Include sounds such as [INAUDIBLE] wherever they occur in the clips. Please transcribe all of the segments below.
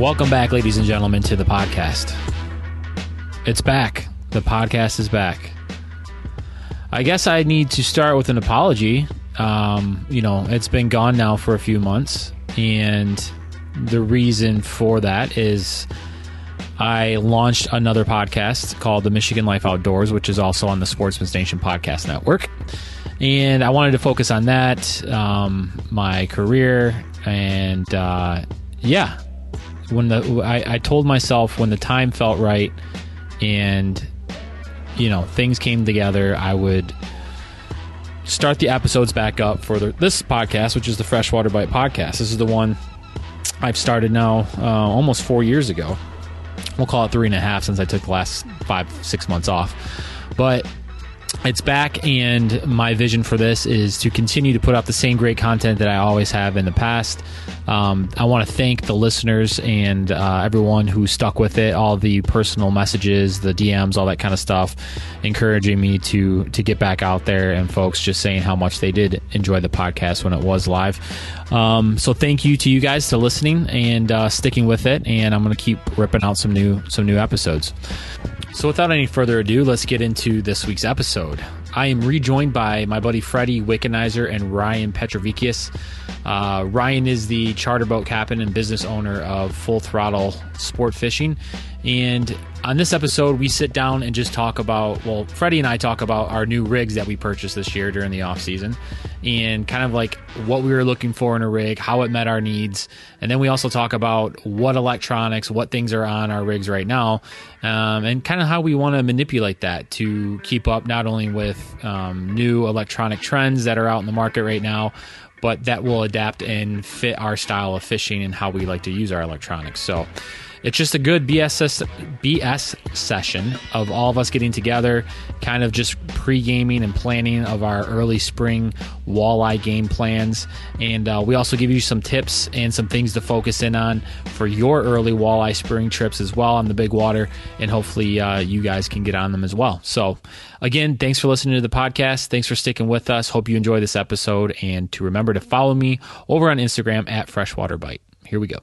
Welcome back, ladies and gentlemen, to the podcast. It's back. The podcast is back. I guess I need to start with an apology. Um, you know, it's been gone now for a few months, and the reason for that is I launched another podcast called The Michigan Life Outdoors, which is also on the Sportsman's Nation Podcast Network. And I wanted to focus on that, um, my career, and uh, yeah, when the I, I told myself when the time felt right and you know things came together i would start the episodes back up for the, this podcast which is the freshwater bite podcast. This is the one i've started now uh, almost four years ago. We'll call it three and a half since i took the last five six months off. But it's back and my vision for this is to continue to put out the same great content that i always have in the past um, i want to thank the listeners and uh, everyone who stuck with it all the personal messages the dms all that kind of stuff encouraging me to to get back out there and folks just saying how much they did enjoy the podcast when it was live um, so thank you to you guys for listening and uh, sticking with it and i'm going to keep ripping out some new some new episodes so, without any further ado, let's get into this week's episode. I am rejoined by my buddy Freddie Wickenizer and Ryan Petrovicius. Uh, Ryan is the charter boat captain and business owner of Full Throttle Sport Fishing. And on this episode, we sit down and just talk about, well, Freddie and I talk about our new rigs that we purchased this year during the off season and kind of like what we were looking for in a rig, how it met our needs. And then we also talk about what electronics, what things are on our rigs right now, um, and kind of how we want to manipulate that to keep up not only with um, new electronic trends that are out in the market right now, but that will adapt and fit our style of fishing and how we like to use our electronics. So it's just a good BS, BS session of all of us getting together, kind of just pre gaming and planning of our early spring walleye game plans. And uh, we also give you some tips and some things to focus in on for your early walleye spring trips as well on the big water. And hopefully uh, you guys can get on them as well. So, again, thanks for listening to the podcast. Thanks for sticking with us. Hope you enjoy this episode. And to remember to follow me over on Instagram at Freshwater Bite. Here we go.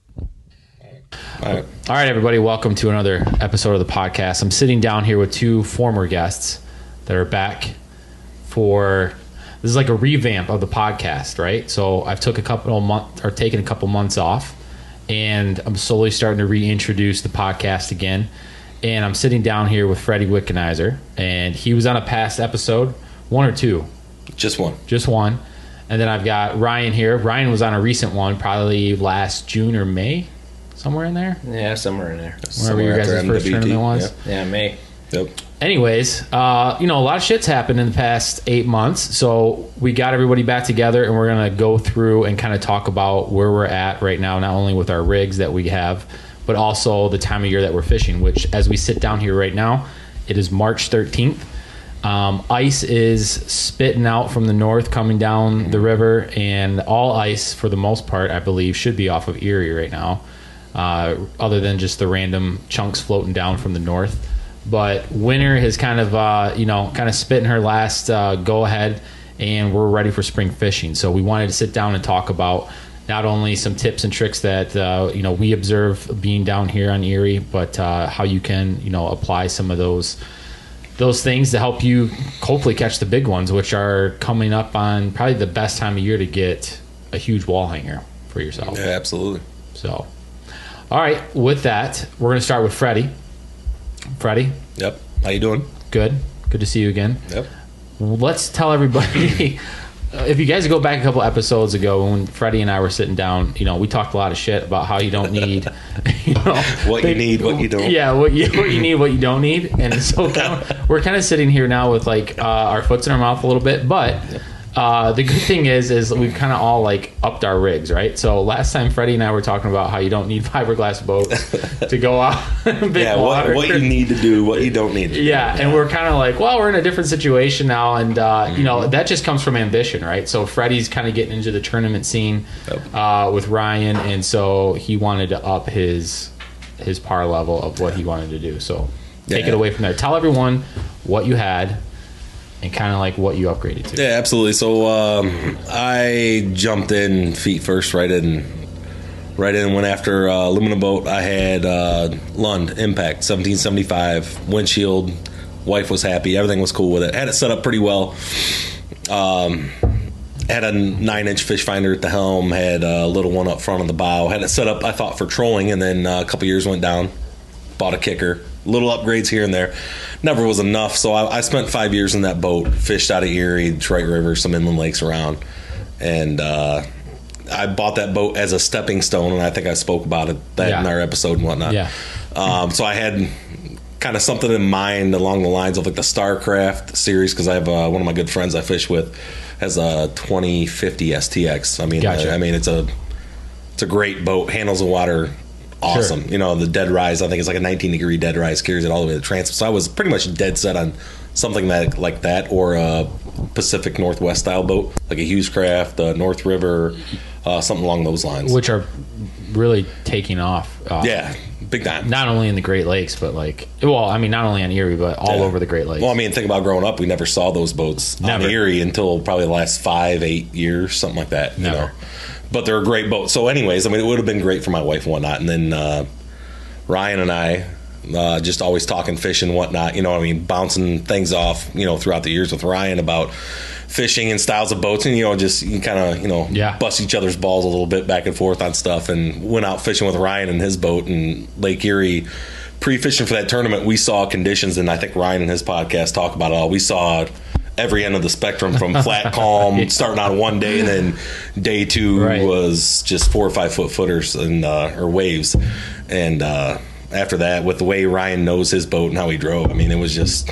All right. All right, everybody, welcome to another episode of the podcast. I'm sitting down here with two former guests that are back for this is like a revamp of the podcast, right? So I've took a couple of months or taken a couple months off, and I'm slowly starting to reintroduce the podcast again. And I'm sitting down here with Freddie Wickenizer, and he was on a past episode, one or two, Just one. just one. And then I've got Ryan here. Ryan was on a recent one, probably last June or May, somewhere in there. Yeah, somewhere in there. Wherever your guys' first MWT, tournament was. yeah. Yeah, May. Yep. Anyways, uh, you know, a lot of shit's happened in the past eight months. So we got everybody back together and we're going to go through and kind of talk about where we're at right now, not only with our rigs that we have, but also the time of year that we're fishing, which as we sit down here right now, it is March 13th. Um, ice is spitting out from the north, coming down the river, and all ice, for the most part, I believe, should be off of Erie right now, uh, other than just the random chunks floating down from the north. But winter has kind of, uh, you know, kind of spitting her last uh, go ahead, and we're ready for spring fishing. So we wanted to sit down and talk about not only some tips and tricks that uh, you know we observe being down here on Erie, but uh, how you can, you know, apply some of those those things to help you hopefully catch the big ones, which are coming up on probably the best time of year to get a huge wall hanger for yourself. Yeah, absolutely. So, all right, with that, we're going to start with Freddie. Freddie, Yep. How you doing? good. Good to see you again. Yep. Let's tell everybody. [LAUGHS] If you guys go back a couple episodes ago when Freddie and I were sitting down, you know, we talked a lot of shit about how you don't need, [LAUGHS] you know, What you need, what you don't. yeah, what you [LAUGHS] what you need, what you don't need, and so kind of, we're kind of sitting here now with like uh, our foots in our mouth a little bit. But uh, the good thing is, is we've kind of all like upped our rigs, right? So last time Freddie and I were talking about how you don't need [LAUGHS] fiberglass boats to go out Yeah, water. what, what you need to do, what you don't need to do. Yeah, and we're kind of like, well, we're in a different situation now, and uh, you know that just comes from ambition, right? So Freddie's kind of getting into the tournament scene uh, with Ryan, and so he wanted to up his his par level of what he wanted to do. So take Yeah. it away from there. Tell everyone what you had and kind of like what you upgraded to. Yeah, absolutely. So um, I jumped in feet first, right in, right in. Went after uh, aluminum boat. I had uh, Lund Impact 1775 windshield. Wife was happy. Everything was cool with it. Had it set up pretty well. Um, had a nine inch fish finder at the helm. Had a little one up front on the bow. Had it set up. I thought for trolling, and then uh, a couple years went down. Bought a kicker. Little upgrades here and there. Never was enough. So I, I spent five years in that boat. Fished out of Erie, Detroit River, some inland lakes around, and uh, I bought that boat as a stepping stone. And I think I spoke about it that Yeah. in our episode and whatnot. Yeah. Um, so I had kind of something in mind along the lines of like the Starcraft series because I have uh, one of my good friends I fish with has a 2050 STX. I mean, Gotcha. uh, I mean it's a it's a great boat, handles the water awesome. Sure. You know, the dead rise I think it's like a 19 degree dead rise carries it all the way to the transom. So I was pretty much dead set on something that like that or a Pacific Northwest style boat like a Hewescraft, North River, uh, something along those lines. Which are really taking off. Uh, yeah, big time. Not only in the Great Lakes, but like, well, I mean, not only on Erie, but all Yeah. over the Great Lakes. Well, I mean, think about growing up. We never saw those boats Never. on Erie until probably the last five, eight years, something like that. You know, but they're a great boat. So, anyways, I mean, it would have been great for my wife and whatnot. And then uh, Ryan and I uh, just always talking fish and whatnot. You know, what I mean, bouncing things off. You know, throughout the years with Ryan about fishing and styles of boats, and you know, just you kind of you know Yeah. bust each other's balls a little bit back and forth on stuff. And went out fishing with Ryan and his boat in Lake Erie. Pre-fishing for that tournament, we saw conditions, and I think Ryan and his podcast talk about it all. We saw every end of the spectrum from [LAUGHS] flat, calm, starting on one day, and then day two Right. was just four or five foot footers and uh, or waves, and uh, after that, with the way Ryan knows his boat and how he drove, I mean, it was just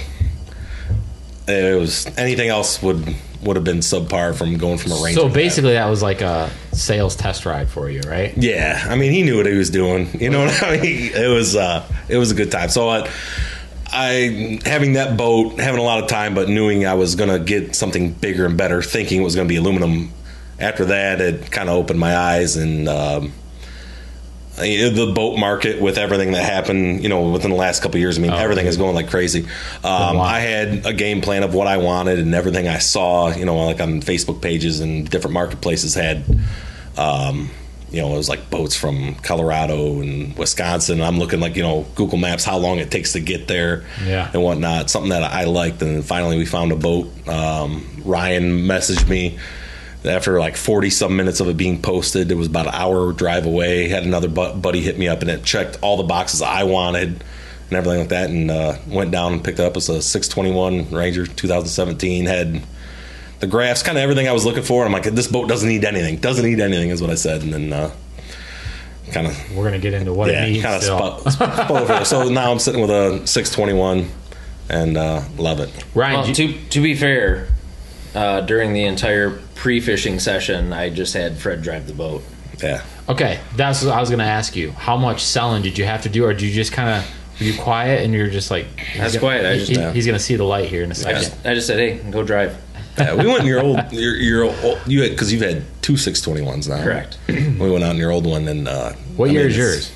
it was anything else would would have been subpar from going from a range. So to that. basically, that was like a sales test ride for you, right? Yeah, I mean, he knew what he was doing. You know what I mean? It was uh, it was a good time. So uh, I having that boat, having a lot of time, but knowing I was gonna get something bigger and better, thinking it was gonna be aluminum. After that, it kind of opened my eyes and. Um, the boat market with everything that happened, you know, within the last couple of years. I mean, Oh, everything is going like crazy. Um. I had a game plan of what I wanted, and everything I saw, you know, like on Facebook pages and different marketplaces had, um, you know, it was like boats from Colorado and Wisconsin. I'm looking like, you know, Google Maps, how long it takes to get there Yeah. and whatnot. Something that I liked. And finally we found a boat. Um, Ryan messaged me after like 40 some minutes of it being posted. It was about an hour drive away. Had another buddy hit me up and it checked all the boxes I wanted and everything like that. And uh, went down and picked it up. It was a 621 Ranger 2017. Had the graphs, kind of everything I was looking for. I'm like, this boat doesn't need anything. Doesn't need anything is what I said. And then uh, kind of We're gonna get into what it yeah, means. kind of still. spot, spot. So now I'm sitting with a 621 and uh, love it. Ryan, Well, you- to to be fair, uh, during the entire pre-fishing session, I just had Fred drive the boat. Yeah. okay, that's what I was gonna ask you. How much selling did you have to do, or did you just kind of were you quiet and you're just like That's gonna- quiet, I just- he- yeah. he's gonna see the light here in a second. just I just said, hey, go drive. Yeah, we went in your old, your, your old, you had, because you've had two 621s now. Correct. [CLEARS THROAT] we went out in your old one and, uh, what I year mean, is it's- yours?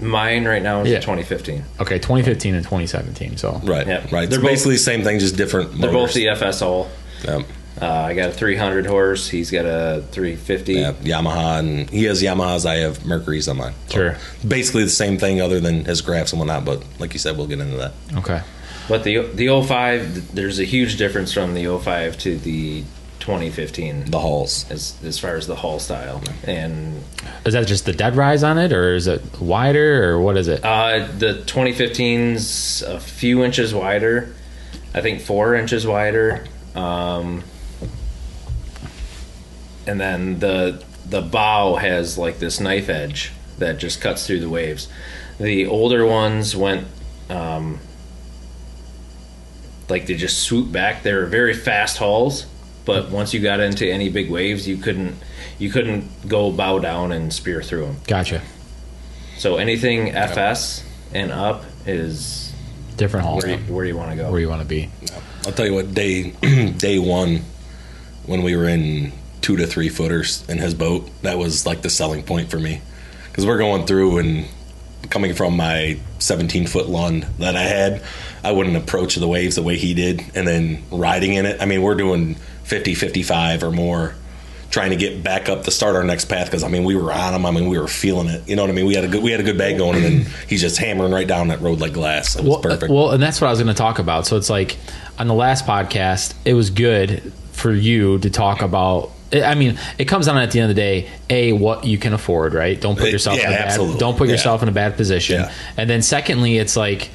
Mine right now is Yeah. 2015. Okay, 2015 and 2017. So Right, Yeah. right. They're They're both- basically the same thing, just different. They're both motors. the FSO. Yeah. Uh, I got a 300 horse. He's got a 350. Yeah, Yamaha, and he has Yamahas. I have Mercury's on mine. sure. Basically the same thing, other than his graphs and whatnot. But like you said, we'll get into that. Okay. But the the 05, th- there's a huge difference from the 05 to the 2015 The hulls. as as far as the hull style. And Is that just the dead rise on it, or is it wider, or what is it? uh, the 2015's a few inches wider. I think four inches wider. Um, and then the the bow has like this knife edge that just cuts through the waves. The older ones went um, like they just swoop back. They were very fast hulls, but once you got into any big waves, you couldn't you couldn't go bow down and spear through them. Gotcha. So anything FS and up is Different hull where you, where you want to go. where you want to be. I'll tell you what, day [CLEARS THROAT] day one, when we were in two to three footers in his boat, that was like the selling point for me. Because we're going through and coming from my 17 foot Lund that I had, I wouldn't approach the waves the way he did. And then riding in it, I mean, we're doing 50, 55 or more. Trying to get back up to start our next path because I mean we were on him. I mean we were feeling it. You know what I mean? We had a good we had a good bag going, and then he's just hammering right down that road like glass. It was well, uh, perfect. Well, and that's what I was going to talk about. So it's like on the last podcast, it was good for you to talk about. I mean, it comes down at the end of the day, a what you can afford, right? Don't put It- yourself yeah, in a bad, don't put Yeah. yourself in a bad position. Yeah. And then secondly, it's like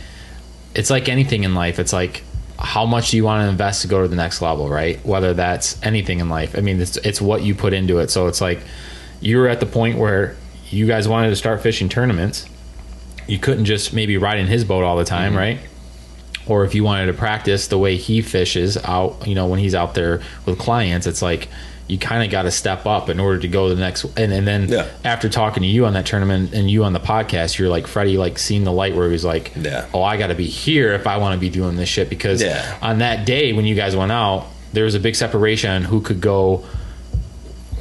it's like anything in life. It's like how much do you want to invest to go to the next level, right? Whether that's anything in life. I mean, it's it's what you put into it. So it's like you were at the point where you guys wanted to start fishing tournaments. You couldn't just maybe ride in his boat all the time, mm-hmm. right? or if you wanted to practice the way he fishes out, you know, when he's out there with clients, it's like you kind of got to step up in order to go to the next. And, and then Yeah. after talking to you on that tournament and you on the podcast, you're like Freddie, like seeing the light where he was like, Yeah. "Oh, I got to be here if I want to be doing this shit." Because Yeah. on that day when you guys went out, there was a big separation on who could go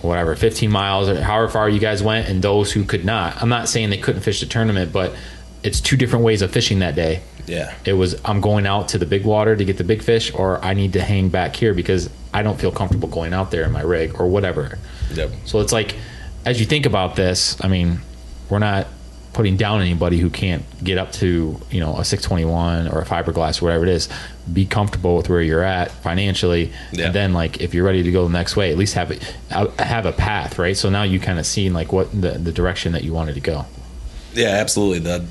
whatever 15 miles or however far you guys went and those who could not i'm not saying they couldn't fish the tournament but it's two different ways of fishing that day yeah, it was I'm going out to the big water to get the big fish, or I need to hang back here because I don't feel comfortable going out there in my rig or whatever. Yep. So it's like, as you think about this, I mean, we're not putting down anybody who can't get up to you know a 621 or a fiberglass or whatever it is. Be comfortable with where you're at financially, Yeah. and then like if you're ready to go the next way, at least have it uh, have a path, right? So now you kind of seen like what the the direction that you wanted to go. Yeah, absolutely. The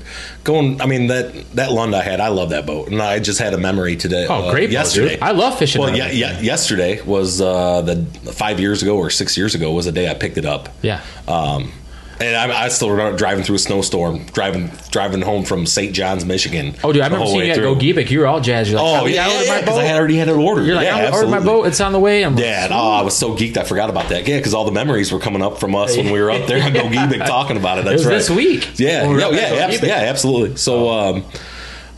going. I mean that that Lund I had. I love that boat, and I just had a memory today. Oh, uh, great boat, yesterday. dude. I love fishing Well, yeah, yeah. Yesterday was uh, the five years ago or six years ago was the day I picked it up. Yeah. Um, And I, I still remember driving through a snowstorm, driving driving home from St. John's, Michigan. Oh, dude, I remember seeing you at. Go Geepic. You were all jazzed. You're like, Oh yeah, I yeah, yeah, because. I had already had it ordered. You're like, yeah, I ordered my boat. It's on the way. I'm like, Yeah, and, oh, I was so geeked I forgot about that. Yeah, because all the memories were coming up from us when we were up there at [LAUGHS] Gogebic talking about it. That's was right. this week Yeah, we yeah, yeah, abs- yeah, absolutely. So um,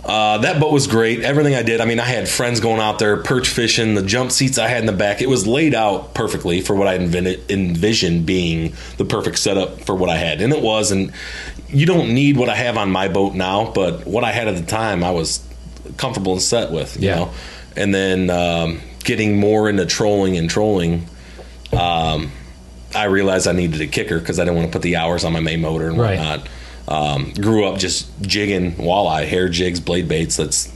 uh, that boat was great. Everything I did. I mean, I had friends going out there perch fishing. The jump seats I had in the back. It was laid out perfectly for what I envisioned, envisioned being the perfect setup for what I had, and it was. And you don't need what I have on my boat now, but what I had at the time, I was comfortable and set with. You Yeah. know, and then um, getting more into trolling and trolling. Um, I realized I needed a kicker because I didn't want to put the hours on my main motor and Right. whatnot. Um, grew up just jigging walleye, hair jigs, blade baits. That's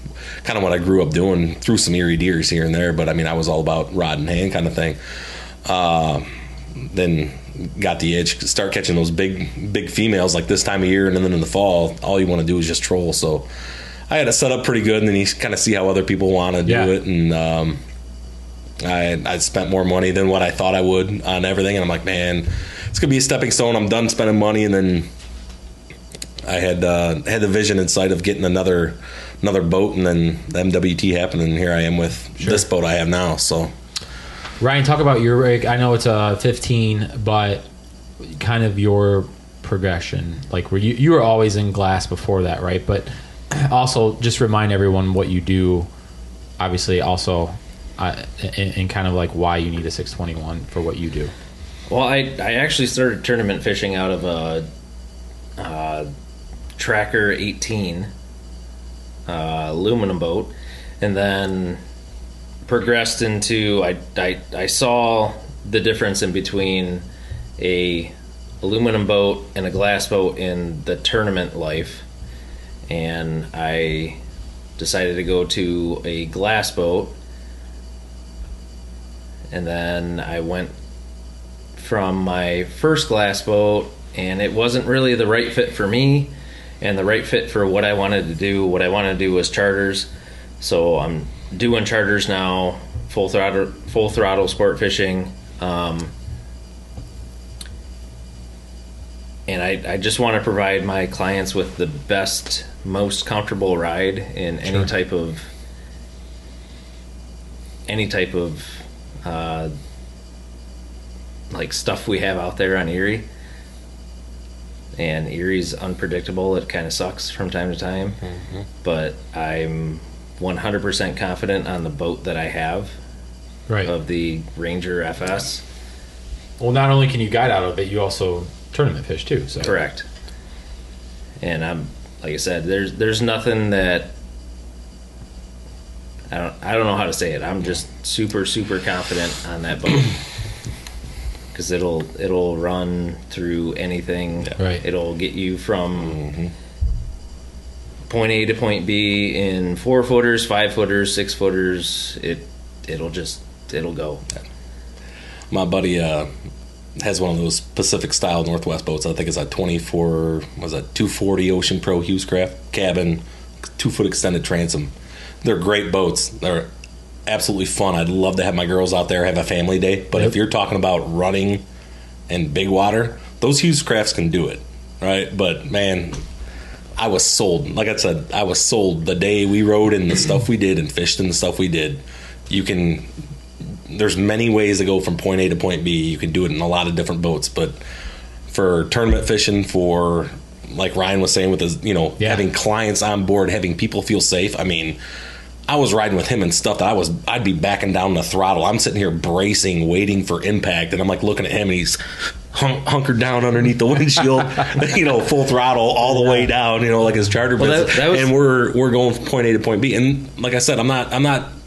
kind of what I grew up doing. Threw some Erie Dearies here and there, but I mean, I was all about rod and hand kind of thing. Uh, then got the itch, start catching those big, big females like this time of year, and then in the fall, all you want to do is just troll. So I had it set up pretty good, and then you kind of see how other people want to do Yeah. it, and um, I I spent more money than what I thought I would on everything, and I'm like, man, it's gonna be a stepping stone. I'm done spending money, and then I had uh, had the vision in sight of getting another another boat, and then the MWT happened, and here I am with this boat I have now. So Ryan, talk about your rig. I know it's a 15, but kind of your progression. Like, were you you were always in glass before that, right? But [CLEARS THROAT] also, just remind everyone what you do. Obviously, also, uh, and, and kind of like why you need a 621 for what you do. Well, I, I actually started tournament fishing out of a, uh Tracker 18 uh, aluminum boat, and then progressed into I, I I saw the difference in between a aluminum boat and a glass boat in the tournament life, and I decided to go to a glass boat, and then I went from my first glass boat and it wasn't really the right fit for me and the right fit for what I wanted to do. What I wanted to do was charters. So I'm doing charters now, full throttle full throttle sport fishing. Um, and I, I just want to provide my clients with the best, most comfortable ride in any type of any type of uh, like stuff we have out there on Erie. And Erie's unpredictable. It kind of sucks from time to time. Mm-hmm. But I'm 100% confident on the boat that I have Right. of the Ranger FS. well, not only can you guide out of it, you also tournament fish too. So Correct. And I'm like I said, there's there's nothing that I don't I don't know how to say it. I'm just super super confident on that boat [CLEARS THROAT] because it'll it'll run through anything. Right. It'll get you from point A to point B in four footers, five footers, six footers. It it'll just it'll go. my buddy uh, has one of those Pacific style Northwest boats. I think it's a 24 was a 240 Ocean Pro Hewescraft cabin, two foot extended transom. They're great boats. They're absolutely fun. I'd love to have my girls out there have a family day. But if you're talking about running and big water, those Hewescrafts can do it, right? But man. I was sold. Like I said, I was sold the day we rode and the [CLEARS THROAT] stuff we did and fished and the stuff we did. You can there's many ways to go from point A to point B. You can do it in a lot of different boats, but for tournament fishing, for like Ryan was saying with his, you know, Yeah. having clients on board, having people feel safe. I mean, I was riding with him and stuff that I was, I'd be backing down the throttle. I'm sitting here bracing, waiting for impact, and I'm like looking at him, and he's hun- hunkered down underneath the [LAUGHS] windshield, [LAUGHS] you know, full throttle all the way down, you know, like his charter Well, that- that was- and we're we're going from point A to point B, and like I said, I'm not, I'm not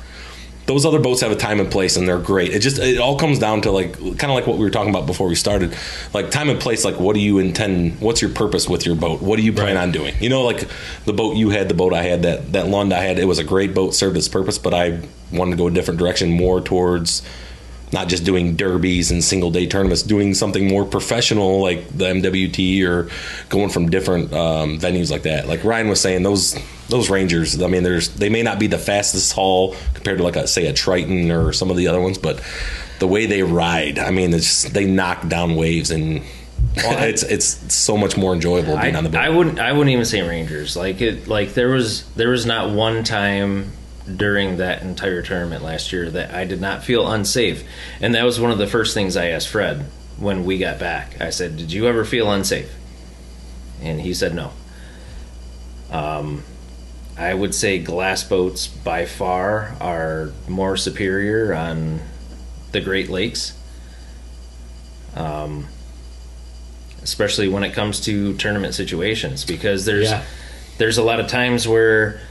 those other boats have a time and place and they're great. It just it all comes down to like kind of like what we were talking about before we started. Like time and place like what do you intend what's your purpose with your boat? What do you plan on doing? You know like the boat you had, the boat I had, that that Lund I had, it was a great boat, served its purpose, but I wanted to go a different direction more towards not just doing derbies and single day tournaments, doing something more professional like the MWT or going from different um, venues like that. Like Ryan was saying, those those Rangers. I mean, there's they may not be the fastest hull compared to like a, say a Triton or some of the other ones, but the way they ride, I mean, it's just, they knock down waves and [LAUGHS] it's it's so much more enjoyable being I, on the boat. I wouldn't. I wouldn't even say Rangers. Like it. Like there was. There was not one time during that entire tournament last year that I did not feel unsafe, and that was one of the first things I asked Fred when we got back. I said, "Did you ever feel unsafe?" And he said no. Um, I would say glass boats by far are more superior on the Great Lakes. Um, especially when it comes to tournament situations because there's Yeah. there's a lot of times where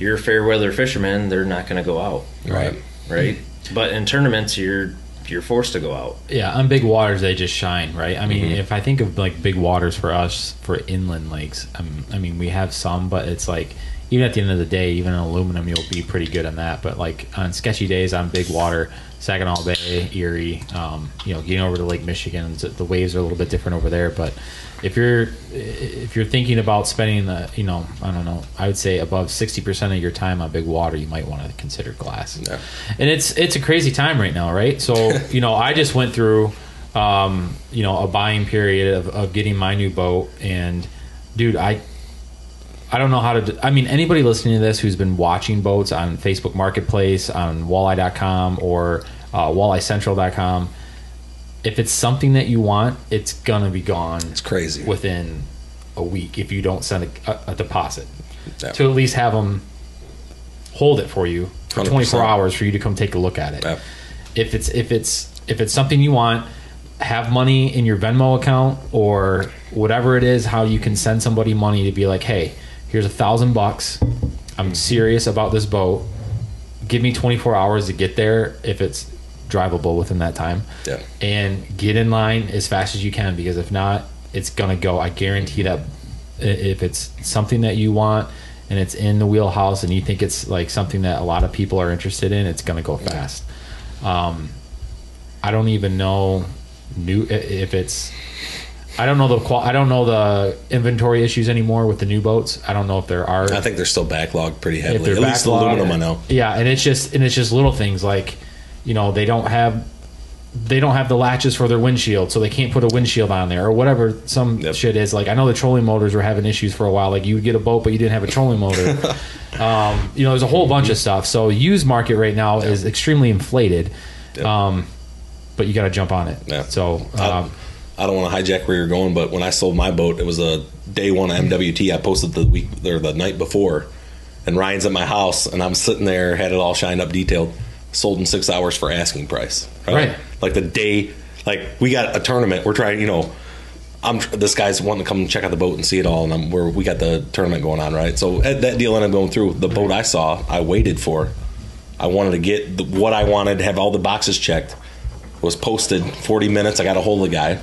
you're a fair weather fisherman, they're not going to go out, right. right? But in tournaments, you're you're forced to go out. Yeah, on big waters they just shine, right? I Mm-hmm. mean, if I think of like big waters for us for inland lakes, um, I mean we have some, but it's like even at the end of the day, even in aluminum, you'll be pretty good on that. But like on sketchy days on big water, Saginaw Bay, Erie, um, you know, getting over to Lake Michigan, the- the waves are a little bit different over there. But if you're if you're thinking about spending the, you know, I don't know, I would say above sixty percent of your time on big water, you might want to consider glass. Yeah. And it's it's a crazy time right now, right? So [LAUGHS] you know, I just went through, um, you know, a buying period of, of getting my new boat, and dude, I I don't know how to. I mean, anybody listening to this who's been watching boats on Facebook Marketplace, on Walleye.com, or uh, WalleyeCentral.com, if it's something that you want, it's gonna be gone. It's crazy. within a week if you don't send a, a, a deposit Yeah. to at least have them hold it for you for 24 100%. hours for you to come take a look at it. Yeah. If it's if it's if it's something you want, have money in your Venmo account or whatever it is, how you can send somebody money to be like, hey, here's a thousand bucks. I'm serious about this boat. Give me 24 hours to get there if it's drivable within that time. Yeah. And get in line as fast as you can because if not, it's gonna go. I guarantee that if it's something that you want and it's in the wheelhouse and you think it's like something that a lot of people are interested in, it's gonna go fast. Um, I don't even know new if it's. I don't know the qual. I don't know the inventory issues anymore with the new boats. I don't know if there are. I think they're still backlogged pretty if heavily. they're At least backlogged. aluminum, I know. Yeah, and it's just and it's just little things like, you know, they don't have they don't have the latches for their windshield, so they can't put a windshield on there or whatever some Yep. shit is. Like I know the trolling motors were having issues for a while. Like you would get a boat, but you didn't have a trolling motor. [LAUGHS] um, you know, there's a whole bunch of stuff. So used market right now is extremely inflated. Yep. Um, but you got to jump on it. Yeah. So um, I don't want to hijack where you're going, but when I sold my boat, it was a day one MWT. I posted the week or the night before, and Ryan's at my house, and I'm sitting there, had it all shined up, detailed, sold in six hours for asking price. Right. Like the day, like we got a tournament. We're trying, you know. I'm this guy's wanting to come check out the boat and see it all, and I'm, we're, we got the tournament going on, right? So that deal ended up going through. The boat I saw, I waited for. I wanted to get the, what I wanted, have all the boxes checked. Was posted 40 minutes. I got a hold of the guy.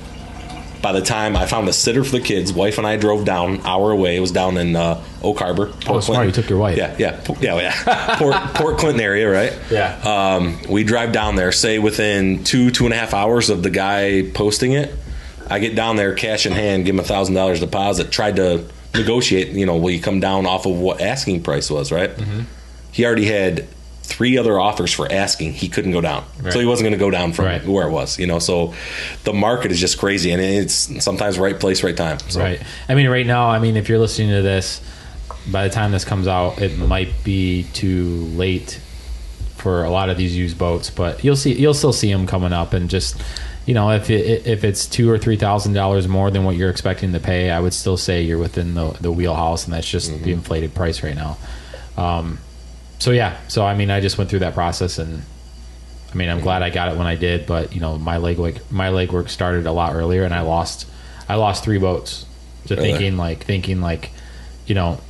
By the time I found a sitter for the kids, wife and I drove down hour away. It was down in uh, Oak Harbor. Port Oh, smart. You took your wife. Yeah, yeah, yeah, yeah. [LAUGHS] Port, Port Clinton area, right? Yeah. Um, we drive down there. Say within two two and a half hours of the guy posting it, I get down there, cash in hand, give him a thousand dollars deposit. Tried to negotiate. You know, will you come down off of what asking price was? Right. Mm-hmm. He already had three other offers for asking. He couldn't go down, Right. so he wasn't going to go down from Right. where it was. You know, so the market is just crazy, and it's sometimes right place, right time. So. Right. I mean, right now, I mean, if you're listening to this, by the time this comes out, it might be too late for a lot of these used boats. But you'll see, you'll still see them coming up, and just you know, if it, if it's two or three thousand dollars more than what you're expecting to pay, I would still say you're within the the wheelhouse, and that's just the inflated price right now. Um, so yeah, so I mean, I just went through that process and. I mean, I'm glad I got it when I did, but you know, my leg work, my leg work started a lot earlier, and I lost, I lost three boats to Really? thinking like thinking like, you know,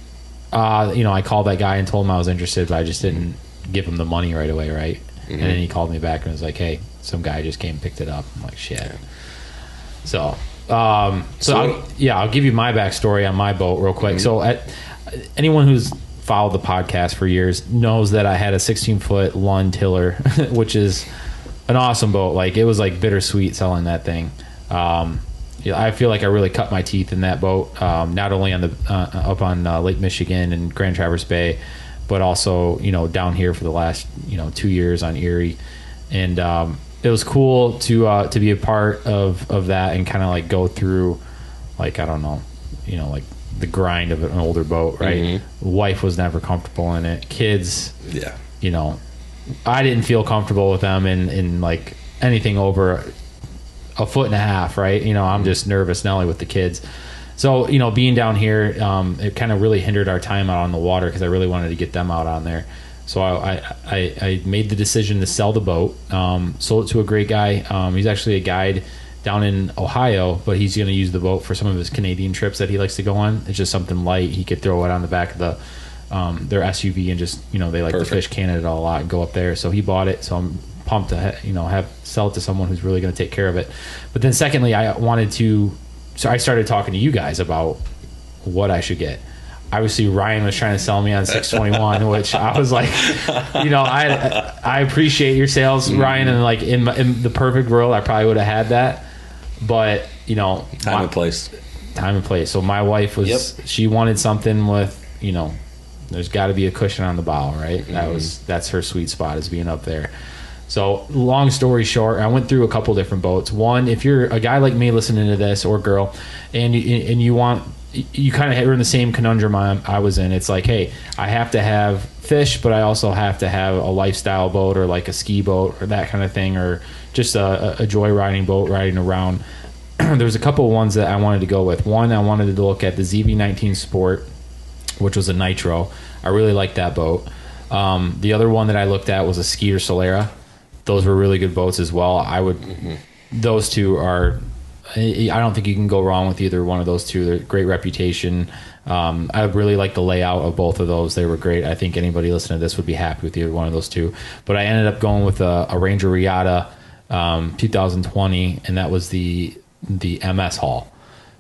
uh, you know, I called that guy and told him I was interested, but I just didn't give him the money right away, right? And then he called me back and was like, "Hey, some guy just came and picked it up." I'm like, "Shit." So, um, so, So- I'll, yeah, I'll give you my backstory on my boat real quick. So, at, anyone who's followed the podcast for years knows that I had a 16 foot Lund Tiller, [LAUGHS] which is an awesome boat. Like it was like bittersweet selling that thing. Um, I feel like I really cut my teeth in that boat, um, not only on the uh, up on uh, Lake Michigan and Grand Traverse Bay, but also you know down here for the last you know two years on Erie, and um, it was cool to uh, to be a part of of that and kind of like go through like I don't know, you know, like the grind of an older boat, right? Wife was never comfortable in it. Kids, Yeah. you know, I didn't feel comfortable with them in in like anything over a foot and a half, right? You know, I'm just nervous not only with the kids. So, you know, being down here, um, it kind of really hindered our time out on the water because I really wanted to get them out on there. So I, I, I, I made the decision to sell the boat, um, sold it to a great guy. Um, he's actually a guide down in Ohio, but he's going to use the boat for some of his Canadian trips that he likes to go on. It's just something light. He could throw it on the back of the um, their SUV and just you know they like Perfect. to fish Canada a lot and go up there. So he bought it. So I'm pumped to ha- you know have sell it to someone who's really going to take care of it. But then secondly, I wanted to. So I started talking to you guys about what I should get. Obviously, Ryan was trying to sell me on 621, [LAUGHS] which I was like, you know, I I appreciate your sales, Ryan, and like in, my, in the perfect world, I probably would have had that, but you know, Time my- and place. time and place. So my wife was Yep. she wanted something with you know, there's got to be a cushion on the bow, right? Mm-hmm. That was that's her sweet spot is being up there. So long story short, I went through a couple different boats. One, if you're a guy like me listening to this or girl, and you, and you want you kind of are in the same conundrum I, I was in. It's like, hey, I have to have fish, but I also have to have a lifestyle boat or like a ski boat or that kind of thing, or just a, a joyriding boat riding around. [CLEARS THROAT] There's a couple of ones that I wanted to go with. One, I wanted to look at the ZV19 Sport, which was a nitro. I really liked that boat. Um, the other one that I looked at was a Skeeter Solera. Those were really good boats as well. I would, those two are. I I don't think you can go wrong with either one of those two. They're great reputation. Um, I really like the layout of both of those. They were great. I think anybody listening to this would be happy with either one of those two. But I ended up going with a, a Ranger Reata um, 2020, and that was the the MS Hull.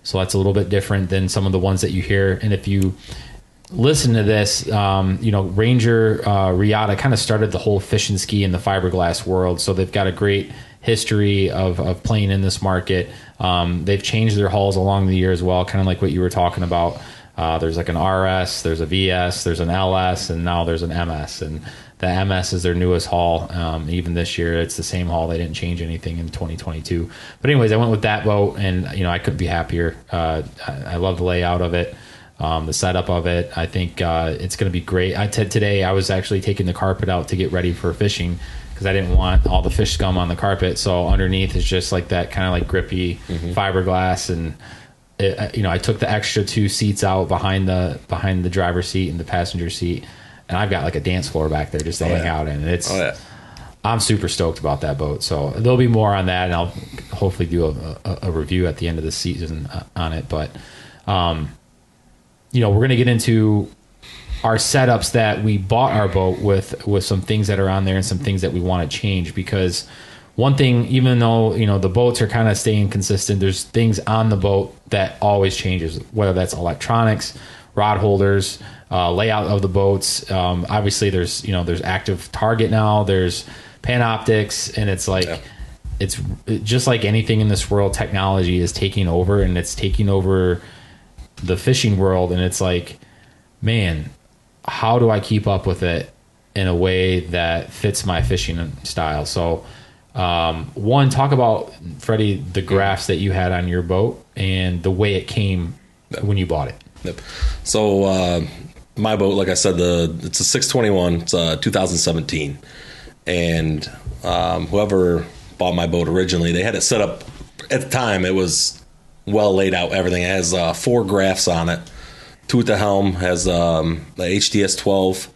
So that's a little bit different than some of the ones that you hear. And if you listen to this, um, you know, Ranger uh, Reata kind of started the whole fish and ski in the fiberglass world. So they've got a great history of, of playing in this market. Um, they've changed their hulls along the year as well, kind of like what you were talking about. Uh, there's like an RS, there's a VS, there's an LS, and now there's an MS. And the MS is their newest hull. Um, even this year, it's the same hull. They didn't change anything in 2022. But anyways, I went with that boat, and you know I couldn't be happier. Uh, I, I love the layout of it, um, the setup of it. I think uh, it's going to be great. I t- today I was actually taking the carpet out to get ready for fishing because I didn't want all the fish scum on the carpet. So underneath is just like that kind of like grippy fiberglass and it, you know, I took the extra two seats out behind the behind the driver's seat and the passenger seat, and I've got like a dance floor back there just to hang yeah. out in. And it's Oh yeah. I'm super stoked about that boat. So there'll be more on that, and I'll hopefully do a, a, a review at the end of the season uh, on it. But, um, you know, we're gonna get into our setups that we bought our boat with, with some things that are on there and some things that we want to change because one thing, even though you know the boats are kind of staying consistent, there's things on the boat that always changes. Whether that's electronics, rod holders, uh, layout of the boats. Um, obviously, there's you know there's active target now. There's Panoptix, and it's like Yeah. it's just like anything in this world. Technology is taking over, and it's taking over the fishing world. And it's like, man, how do I keep up with it in a way that fits my fishing style? So, um, one, talk about Freddie the graphs that you had on your boat and the way it came when you bought it. Yep. So uh, my boat, like I said, the it's a 621. It's uh, 2017, and um, whoever bought my boat originally, they had it set up at the time. It was well laid out. Everything it has uh, four graphs on it. Two at the helm has um, the HDS 12,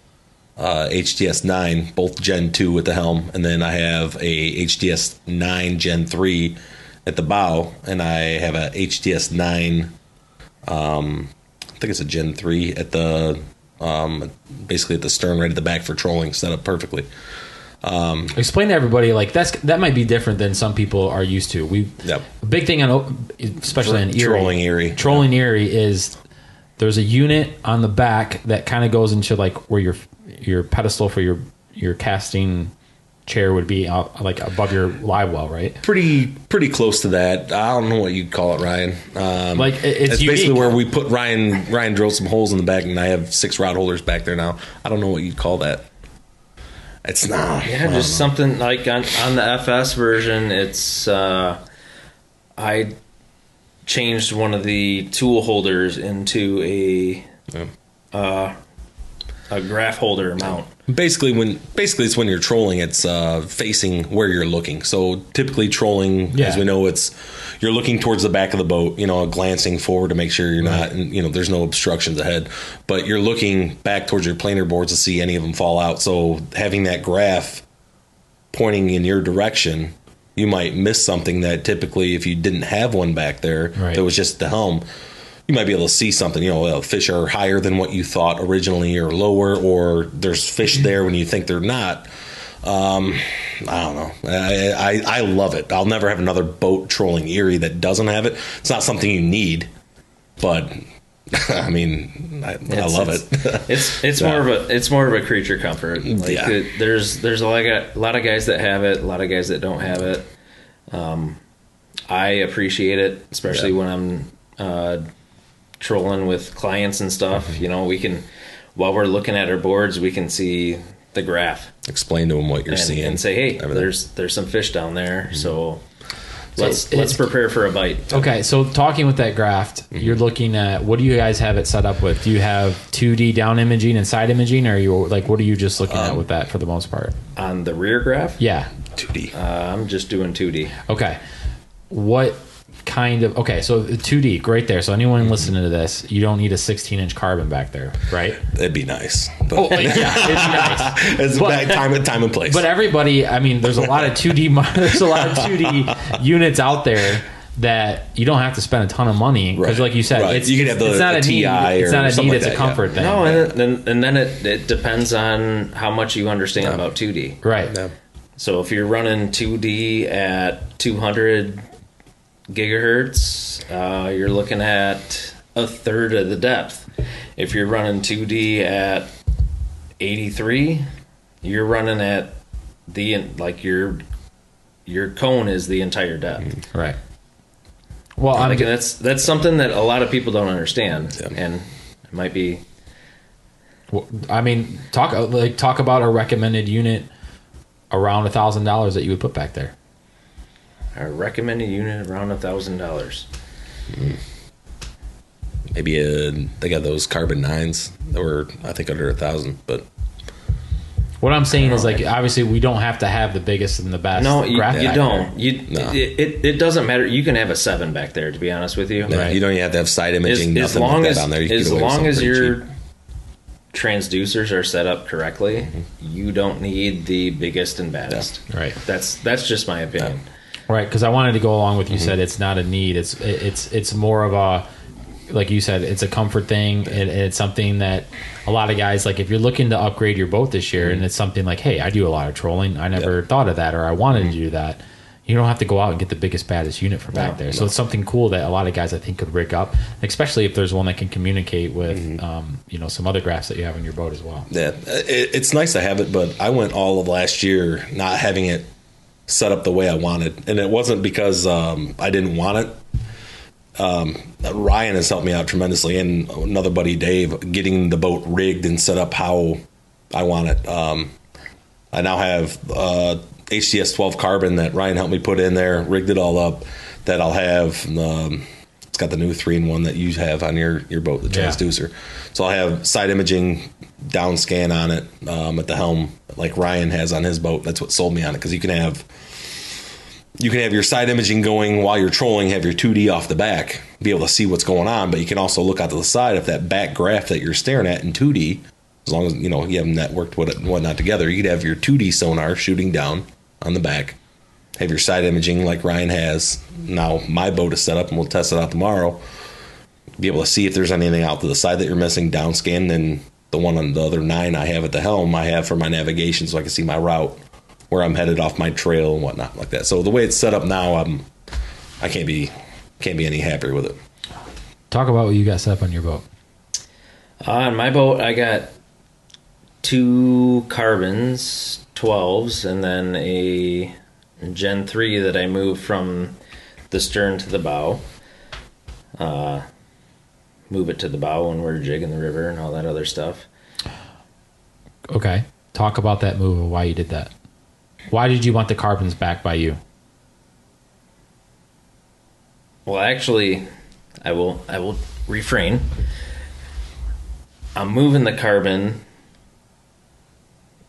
uh, HDS 9, both Gen 2 at the helm, and then I have a HDS 9 Gen 3 at the bow, and I have a HDS 9 I think it's a Gen 3 at the um, basically at the stern right at the back for trolling set up perfectly. Um, Explain to everybody like that's that might be different than some people are used to. We Yep. a big thing on especially in Erie, Trolling Erie. trolling Erie is there's a unit on the back that kind of goes into like where your your pedestal for your your casting chair would be out, like above your live well, right? Pretty pretty close to that. I don't know what you'd call it, Ryan. Um, Like, it- it's basically where we put Ryan. Ryan drilled some holes in the back, and I have six rod holders back there now. I don't know what you'd call that. It's not. Yeah, just something like on, on the FS version, it's uh, I changed one of the tool holders into a uh, a graph holder mount. Basically, when basically it's when you're trolling, it's uh, facing where you're looking. So typically, trolling, Yeah. as we know, it's you're looking towards the back of the boat. You know, glancing forward to make sure you're not, and you know, there's no obstructions ahead. But you're looking back towards your planer boards to see any of them fall out. So having that graph pointing in your direction, you might miss something that typically, if you didn't have one back there, Right. that was just the helm, you might be able to see something. You know, fish are higher than what you thought originally, or lower, or there's fish there when you think they're not. Um, I don't know. I, I I love it. I'll never have another boat trolling Erie that doesn't have it. It's not something you need, but [LAUGHS] I mean, I, I love it's- it. [LAUGHS] It's it's Yeah. more of a it's more of a creature comfort. Like Yeah. the- there's there's a lot of, a lot of guys that have it, a lot of guys that don't have it. Um, I appreciate it, especially Yeah. when I'm uh, trolling with clients and stuff. Mm-hmm. You know, we can while we're looking at our boards, we can see the graph Explain to them what you're and, seeing and say, "Hey, everything. there's there's some fish down there." Mm-hmm. So So let's it's- let's prepare for a bite. Okay, so talking with that graft, Mm-hmm. you're looking at what do you guys have it set up with? Do you have 2D down imaging and side imaging, or are you like what are you just looking Um, at with that for the most part? On the rear graph, Yeah. 2D. uh, I'm just doing 2D. Okay. What kind of okay? So 2D, great there. So Mm-hmm. anyone listening to this, you don't need a 16 inch carbon back there, right? It'd be nice. But Oh, yeah, it's [LAUGHS] nice. it's But- back time, time and place. But everybody, I mean, there's a lot of 2D. mo- [LAUGHS] There's a lot of 2D [LAUGHS] units out there that you don't have to spend a ton of money because, Right. like you said, Right. it's, You could have the- it's not a a need. TI It's or not a something need. like It's a that, yeah. comfort thing. No, and then and then it it depends on how much you understand about 2D. right. Yeah. So if you're running 2D at 200 gigahertz, uh, you're looking at a third of the depth. If you're running 2D at 83, you're running at the like your your cone is the entire depth. Right. Well, I'm that's that's something that a lot of people don't understand, Yeah. and it might be Well, I mean, talk like talk about a recommended unit around a thousand dollars that you would put back there. A recommended unit around a thousand dollars. Maybe a, they got those carbon nines that were, I think, under a thousand. But What I'm saying is like obviously we don't have to have the biggest and the best. No, you, graphic you don't. You No. it, it it doesn't matter. You can have a seven back there. To be honest with you, yeah, you don't even have to have side imaging, as, as nothing long like as that on there. You can as get away with long something as pretty your cheap. transducers are set up correctly, mm-hmm. you don't need the biggest and baddest. Right. That's that's just my opinion. Right, because I wanted to go along with you Mm-hmm. said it's not a need. It's it's it's more of a like you said it's a comfort thing. It, it's something that a lot of guys like if you're looking to upgrade your boat this year Mm-hmm. and it's something like hey I do a lot of trolling. I never thought of that or I wanted Mm-hmm. to do that. You don't have to go out and get the biggest baddest unit for back there. So it's something cool that a lot of guys I think could rig up, especially if there's one that can communicate with Mm-hmm. um, you know some other graphs that you have in your boat as well. Yeah, it, it's nice to have it, but I went all of last year not having it set up the way I wanted, and it wasn't because um, I didn't want it. Um, Ryan has helped me out tremendously, and another buddy Dave getting the boat rigged and set up how I want it. Um, I now have uh, HDS 12 carbon that Ryan helped me put in there, rigged it all up. That I'll have. Um, it's got the new three in one that you have on your your boat, the Yeah. transducer. So I'll have side imaging down scan on it um, at the helm, like Ryan has on his boat. That's what sold me on it because you can have you can have your side imaging going while you're trolling, have your 2D off the back, be able to see what's going on, but you can also look out to the side if that back graph that you're staring at in 2D, as long as you know you have them networked what whatnot together, you could have your 2D sonar shooting down on the back, have your side imaging like Ryan has. Now my boat is set up and we'll test it out tomorrow. Be able to see if there's anything out to the side that you're missing, down scan, and the one on the other nine I have at the helm, I have for my navigation so I can see my route where I'm headed off my trail and whatnot like that. So the way it's set up now, I'm I can't be can't be any happier with it. Talk about what you got set up on your boat. Uh, on my boat, I got two carbons, 12s, and then a Gen 3 that I moved from the stern to the bow. Uh, move it to the bow when we're jigging the river and all that other stuff. Okay. Talk about that move and why you did that. Why did you want the carbons back by you? Well, actually, I will I will refrain. I'm moving the carbon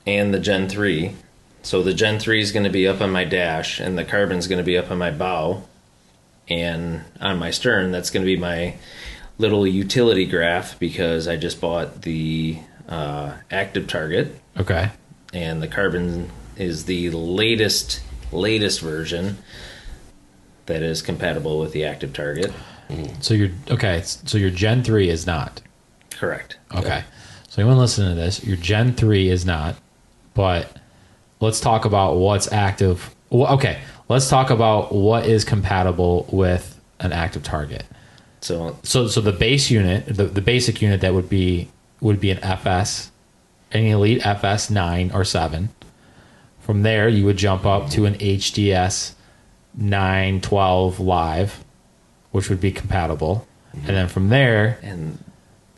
and the Gen 3. So the Gen 3 is going to be up on my dash and the carbon's going to be up on my bow and on my stern that's going to be my little utility graph because I just bought the uh, active target Okay. and the carbon is the latest latest version that is compatible with the active target. So your okay. So your Gen three is not. Correct. Okay. So anyone listening to this, your Gen three is not. But let's talk about what's active. Well, okay. Let's talk about what is compatible with an active target. So So so the base unit, the, the basic unit that would be would be an FS, an Elite FS nine or seven. From there, you would jump up to an HDS nine twelve live, which would be compatible, mm-hmm. and then from there, and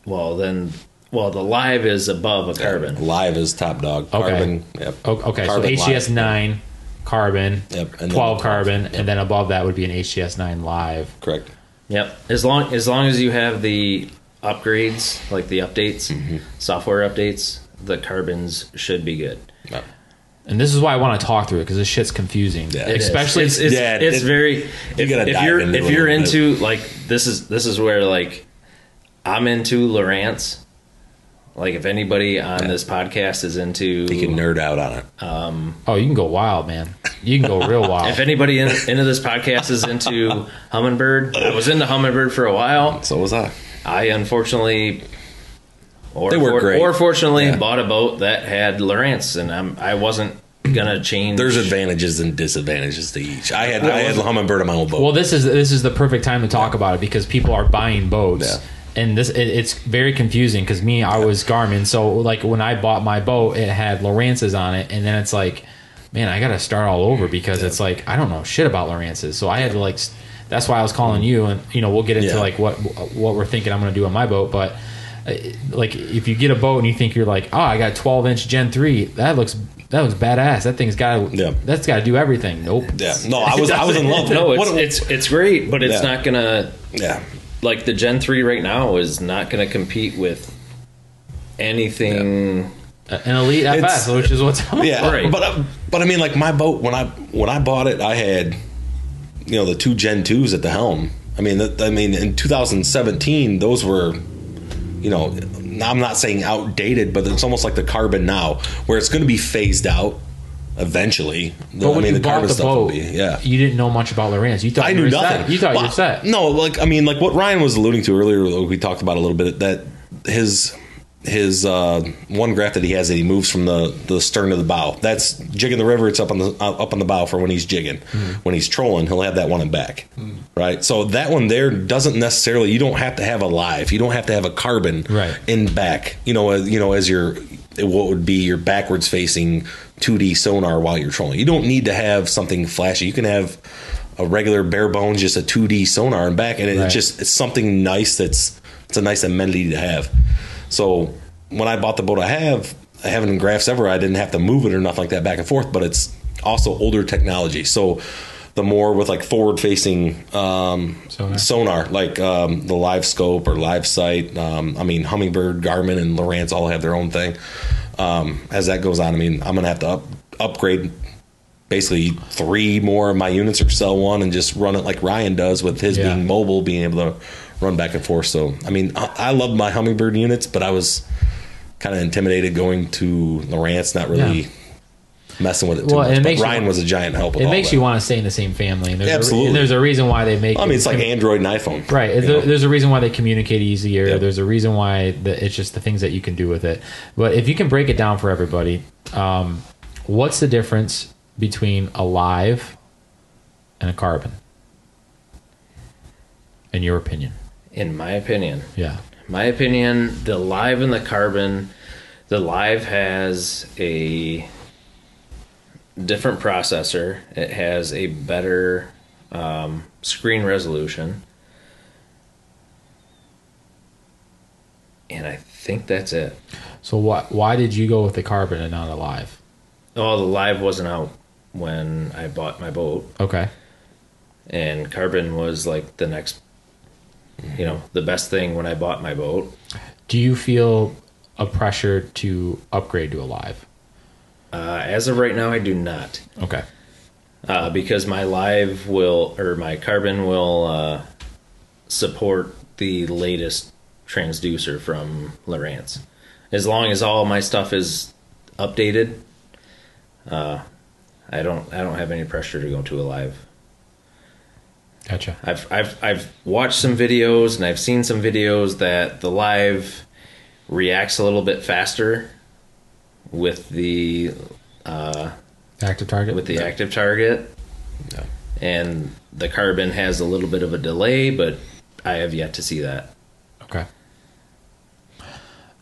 well then well the live is above a carbon. Live is top dog. Okay. Carbon. Yep. o- okay, Carbon so HDS nine carbon, Yep, and then twelve carbon, yep. and then above that would be an HDS nine live. Correct. Yep. As long as long as you have the upgrades, like the updates, Mm-hmm. software updates, the carbons should be good. Yep. And this is why I want to talk through it because this shit's confusing, Yeah. It is. especially it's, it's, Yeah, it's it- very if, gotta if dive you're into it if you're little bit. into like this is this is where like I'm into Lowrance. Like if anybody on this podcast is into You can nerd out on it. Um, oh, you can go wild, man. You can go real [LAUGHS] wild. if anybody in, into this podcast is into Humminbird, I was into Humminbird for a while. so was I. I unfortunately, or They work for- great. or fortunately, Yeah. bought a boat that had Lowrance, and I'm I wasn't gonna change. There's advantages and disadvantages to each. I had I had Humminbird on my own boat. Well, this is this is the perfect time to talk about it because people are buying boats, Yeah. And this it, it's very confusing. Because me, I was Garmin, so like when I bought my boat, it had Lowrances on it, and then it's like, man, I got to start all over because it's like I don't know shit about Lowrances, so I had to like. That's why I was calling you, and you know we'll get into Yeah. like what what we're thinking I'm going to do on my boat, but. uh, Like if you get a boat and you think you're like, oh, I got 12 inch Gen three, that looks that looks badass. That thing's got Yeah. that's got to do everything. Nope. yeah. No, I was I was in love. [LAUGHS] No, it's, What- it's it's great, but it's Yeah. not gonna yeah. Like the Gen three right now is not gonna compete with anything. An elite FS, It's- which is what's Yeah, Right. but uh, but I mean, like my boat when I when I bought it, I had you know the two Gen twos at the helm. I mean, that, I mean, in 2017, those were you know, I'm not saying outdated, but it's almost like the carbon now, where it's going to be phased out eventually. But when I mean, you the bought the stuff boat, be yeah. you didn't know much about Lowrance. You thought I you knew nothing. Set. You thought you Well, were set. No, like I mean, like what Ryan was alluding to earlier, like we talked about a little bit that his his uh, one graph that he has that he moves from the, the stern to the bow. That's jigging the river. It's up on the uh, up on the bow for when he's jigging. Mm-hmm. When he's trolling, he'll have that one in back, right? So that one there doesn't necessarily. You don't have to have a live. You don't have to have a carbon Right. in back. You know, as, you know, as your what would be your backwards facing 2D sonar while you're trolling. You don't need to have something flashy. You can have a regular bare bones, just a 2D sonar in back, and it Right. just it's something nice. That's it's a nice amenity to have. So when I bought the boat I have, I haven't in graphs ever. I didn't have to move it or nothing like that back and forth. But it's also older technology. So the more with like forward facing um, Sonar. sonar. like um, the Live Scope or Live Sight. Um, I mean, Humminbird, Garmin, and Lowrance all have their own thing. Um, as that goes on, I mean, I'm gonna have to up, upgrade basically three more of my units or sell one and just run it like Ryan does with his Yeah. being mobile, being able to run back and forth. So, I mean, I, I love my Humminbird units, but I was kind of intimidated going to Lowrance, not really Yeah. messing with it too Well, and much. it But Ryan was a giant help. It makes you want to stay in the same family. And there's Absolutely. A, and there's a reason why they make. I mean, it's like com- Android and iPhone, Right. There- There's a reason why they communicate easier. Yep. There's a reason why the, it's just the things that you can do with it. But if you can break it down for everybody, um, what's the difference between a live and a carbon? In your opinion? In my opinion, Yeah. my opinion, the live and the carbon, the live has a different processor. It has a better um, screen resolution, and I think that's it. So what? Why did you go with the carbon and not a live? Oh, the live wasn't out when I bought my boat, Okay. and carbon was like the next, you know, the best thing when I bought my boat. Do you feel a pressure to upgrade to a live? Uh, as of right now, I do not. Okay. uh, because my live will or my carbon will uh, support the latest transducer from Lowrance. As long as all my stuff is updated, uh, I don't I don't have any pressure to go to a live. Gotcha. I've I've I've watched some videos and I've seen some videos that the live reacts a little bit faster with the uh, Active target with the active target. And the carbon has a little bit of a delay, but I have yet to see that. Okay.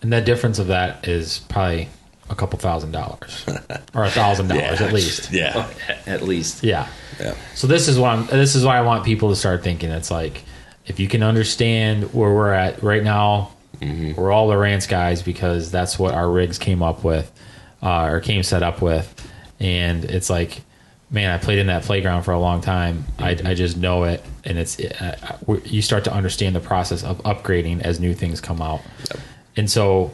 And the difference of that is probably a couple thousand dollars, or a thousand [LAUGHS] dollars at least. Yeah. [LAUGHS] At least. Yeah. Yeah. So this is why I'm, this is why I want people to start thinking. It's like if you can understand where we're at right now, we're all Lowrance guys because that's what our rigs came up with, uh, or came set up with, and it's like, man, I played in that playground for a long time. I, I just know it, and it's uh, you start to understand the process of upgrading as new things come out, and so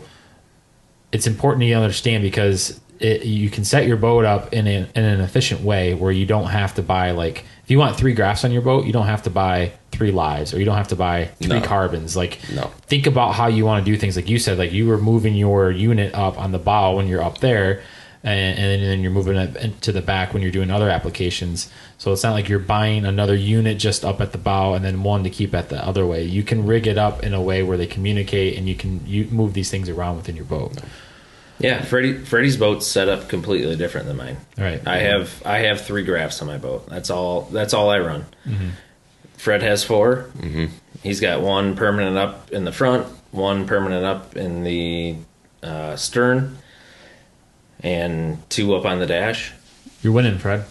it's important to understand because it, you can set your boat up in, an in an efficient way where you don't have to buy like if you want three graphs on your boat you don't have to buy three lives or you don't have to buy three No. carbons like No. think about how you want to do things like you said like you were moving your unit up on the bow when you're up there and, and then you're moving it to the back when you're doing other applications so it's not like you're buying another unit just up at the bow and then one to keep at the other way you can rig it up in a way where they communicate and you can you move these things around within your boat Yeah, Freddie Freddie's boat's set up completely different than mine. All right, I have I have three graphs on my boat. That's all that's all I run. Fred has 4 Mm-hmm. He's got one permanent up in the front, one permanent up in the uh, stern, and two up on the dash. You're winning, Fred.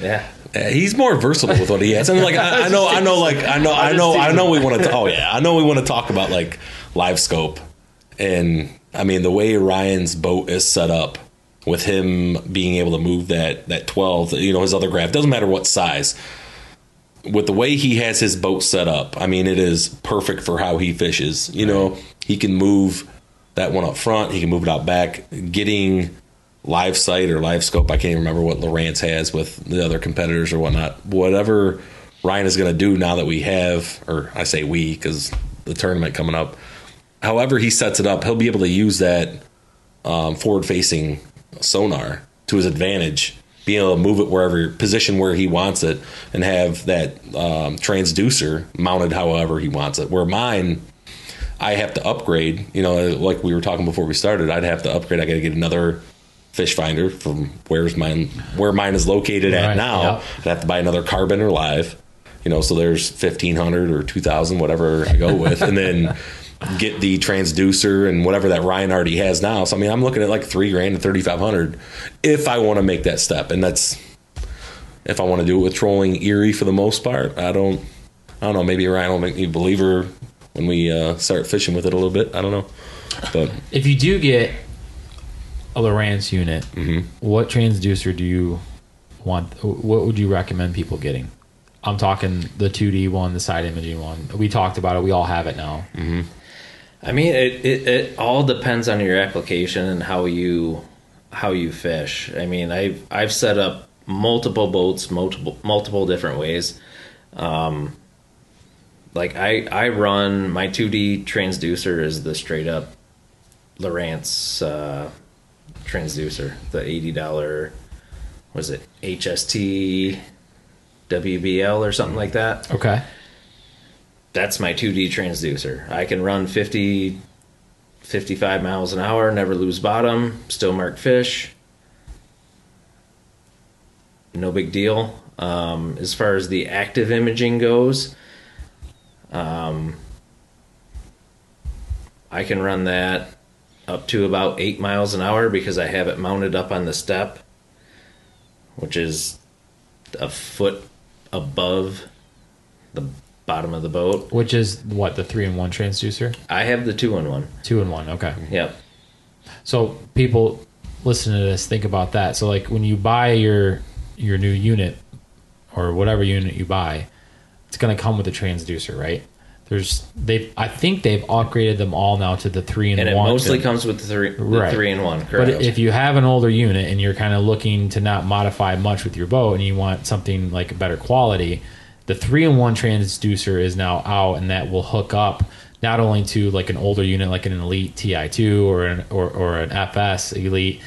Yeah. Uh, he's more versatile with what he has. I mean, like I, I know, I know, like I know, [LAUGHS] I know, I know. We want to. Oh yeah, I know. We want to talk about like live scope, and I mean the way Ryan's boat is set up with him being able to move that that twelve. You know, his other graph doesn't matter what size. With the way he has his boat set up, I mean, it is perfect for how he fishes. You know, he can move that one up front. He can move it out back. Getting live sight or live scope. I can't remember what Lowrance has with the other competitors or whatnot. Whatever Ryan is going to do now that we have, or I say we because the tournament coming up. However, he sets it up, he'll be able to use that um, forward facing sonar to his advantage, being able to move it wherever position where he wants it, and have that um, transducer mounted however he wants it. Where mine, I have to upgrade. You know, like we were talking before we started, I'd have to upgrade. I got to get another fish finder from where's mine where mine is located at Right, now. yeah. I'd have to buy another carbon or live. You know, so there's fifteen hundred or two thousand, whatever I go with, and then [LAUGHS] get the transducer and whatever that Ryan already has now. So I mean, I'm looking at like three grand five hundred if I want to make that step, and that's if I want to do it with trolling Erie for the most part. I don't, I don't know. Maybe Ryan will make me a believer when we uh, start fishing with it a little bit. I don't know, but If you do get a Lowrance unit, Mm-hmm. what transducer do you want? What would you recommend people getting? I'm talking the 2D one, the side imaging one. We talked about it. We all have it now. I mean, it, it, it all depends on your application and how you how you fish. I mean, I've I've set up multiple boats, multiple multiple different ways. Um, like I I run my 2D transducer is the straight up Lowrance uh, transducer, the eighty dollar was it HST WBL or something like that Okay. that's my 2D transducer. I can run 50, 55 miles an hour, never lose bottom, still mark fish. No big deal. Um, as far as the active imaging goes, um, I can run that up to about eight miles an hour because I have it mounted up on the step, which is a foot above the bottom of the boat. Which is what the three in one transducer, I have the two in one. two in one. Okay. Yep. So people listen to this, think about that. So like when you buy your your new unit or whatever unit you buy, it's going to come with a transducer, right? There's they I think they've upgraded them all now to the three and, and it one. mostly comes with the three, the Right. three and one. Correct. But if you have an older unit and you're kind of looking to not modify much with your boat and you want something like a better quality, the three and one transducer is now out and that will hook up not only to like an older unit like an Elite TI2 or an or, or an FS Elite,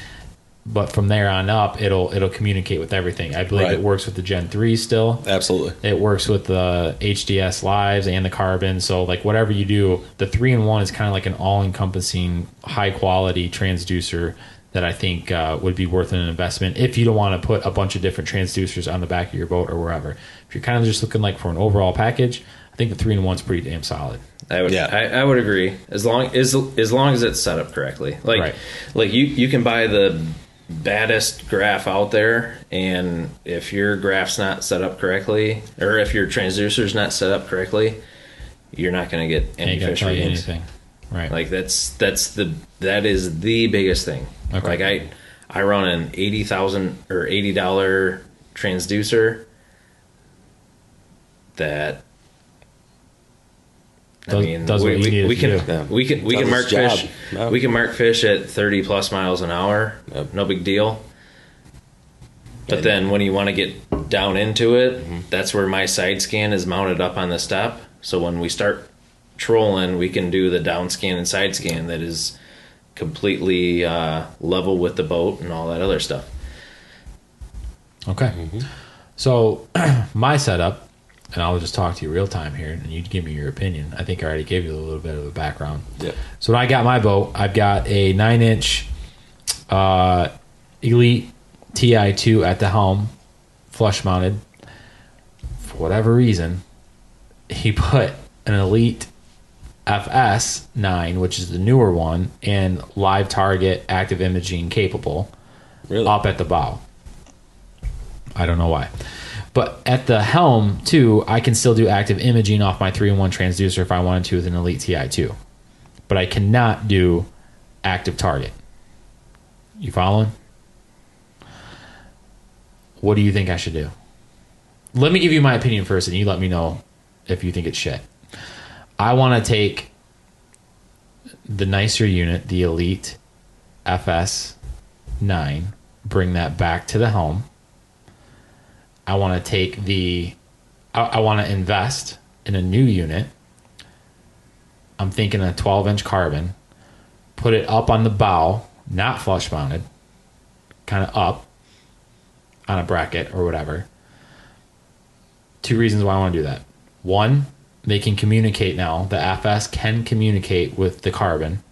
but from there on up it'll it'll communicate with everything. I believe Right. it works with the Gen 3 still. Absolutely. It works with the HDS lives and the carbon. So like whatever you do, the three in one is kind of like an all encompassing, high quality transducer that I think uh, would be worth an investment if you don't want to put a bunch of different transducers on the back of your boat or wherever. If you're kind of just looking like for an overall package, I think the three in one's pretty damn solid. I would, Yeah. I, I would agree. As long as as long as it's set up correctly, like Right. like you you can buy the baddest graph out there, and if your graph's not set up correctly, or if your transducer's not set up correctly, you're not going to get any fish readings. anything, right? Like that's that's the that is the biggest thing. Okay. Like I I run an eighty thousand or eighty dollar transducer that Does- I mean does what we, need we, we can. Yeah. we can we Does can mark fish Yeah. we can mark fish at thirty plus miles an hour. Yep. No big deal. But then when you want to get down into it, Mm-hmm. that's where my side scan is mounted up on the step. So when we start trolling, we can do the down scan and side scan that is completely uh, level with the boat and all that other stuff. Okay. So [CLEARS THROAT] my setup, and I'll just talk to you real time here, and you give me your opinion. I think I already gave you a little bit of a background. Yeah. So when I got my boat, I've got a nine inch uh, Elite TI2 at the helm, flush mounted. For whatever reason, he [LAUGHS] put an Elite FS 9, which is the newer one, and live target active imaging capable Really? up at the bow. I don't know why. But at the helm, too, I can still do active imaging off my 3 in 1 transducer if I wanted to with an Elite TI2. But I cannot do active target. You following? What do you think I should do? Let me give you my opinion first, and you let me know if you think it's shit. I want to take the nicer unit, the Elite FS 9, bring that back to the helm. I want to take the, I, I want to invest in a new unit. I'm thinking a 12 inch carbon, put it up on the bow, not flush mounted, kind of up on a bracket or whatever. Two reasons why I want to do that. One, they can communicate now. The FS can communicate with the carbon.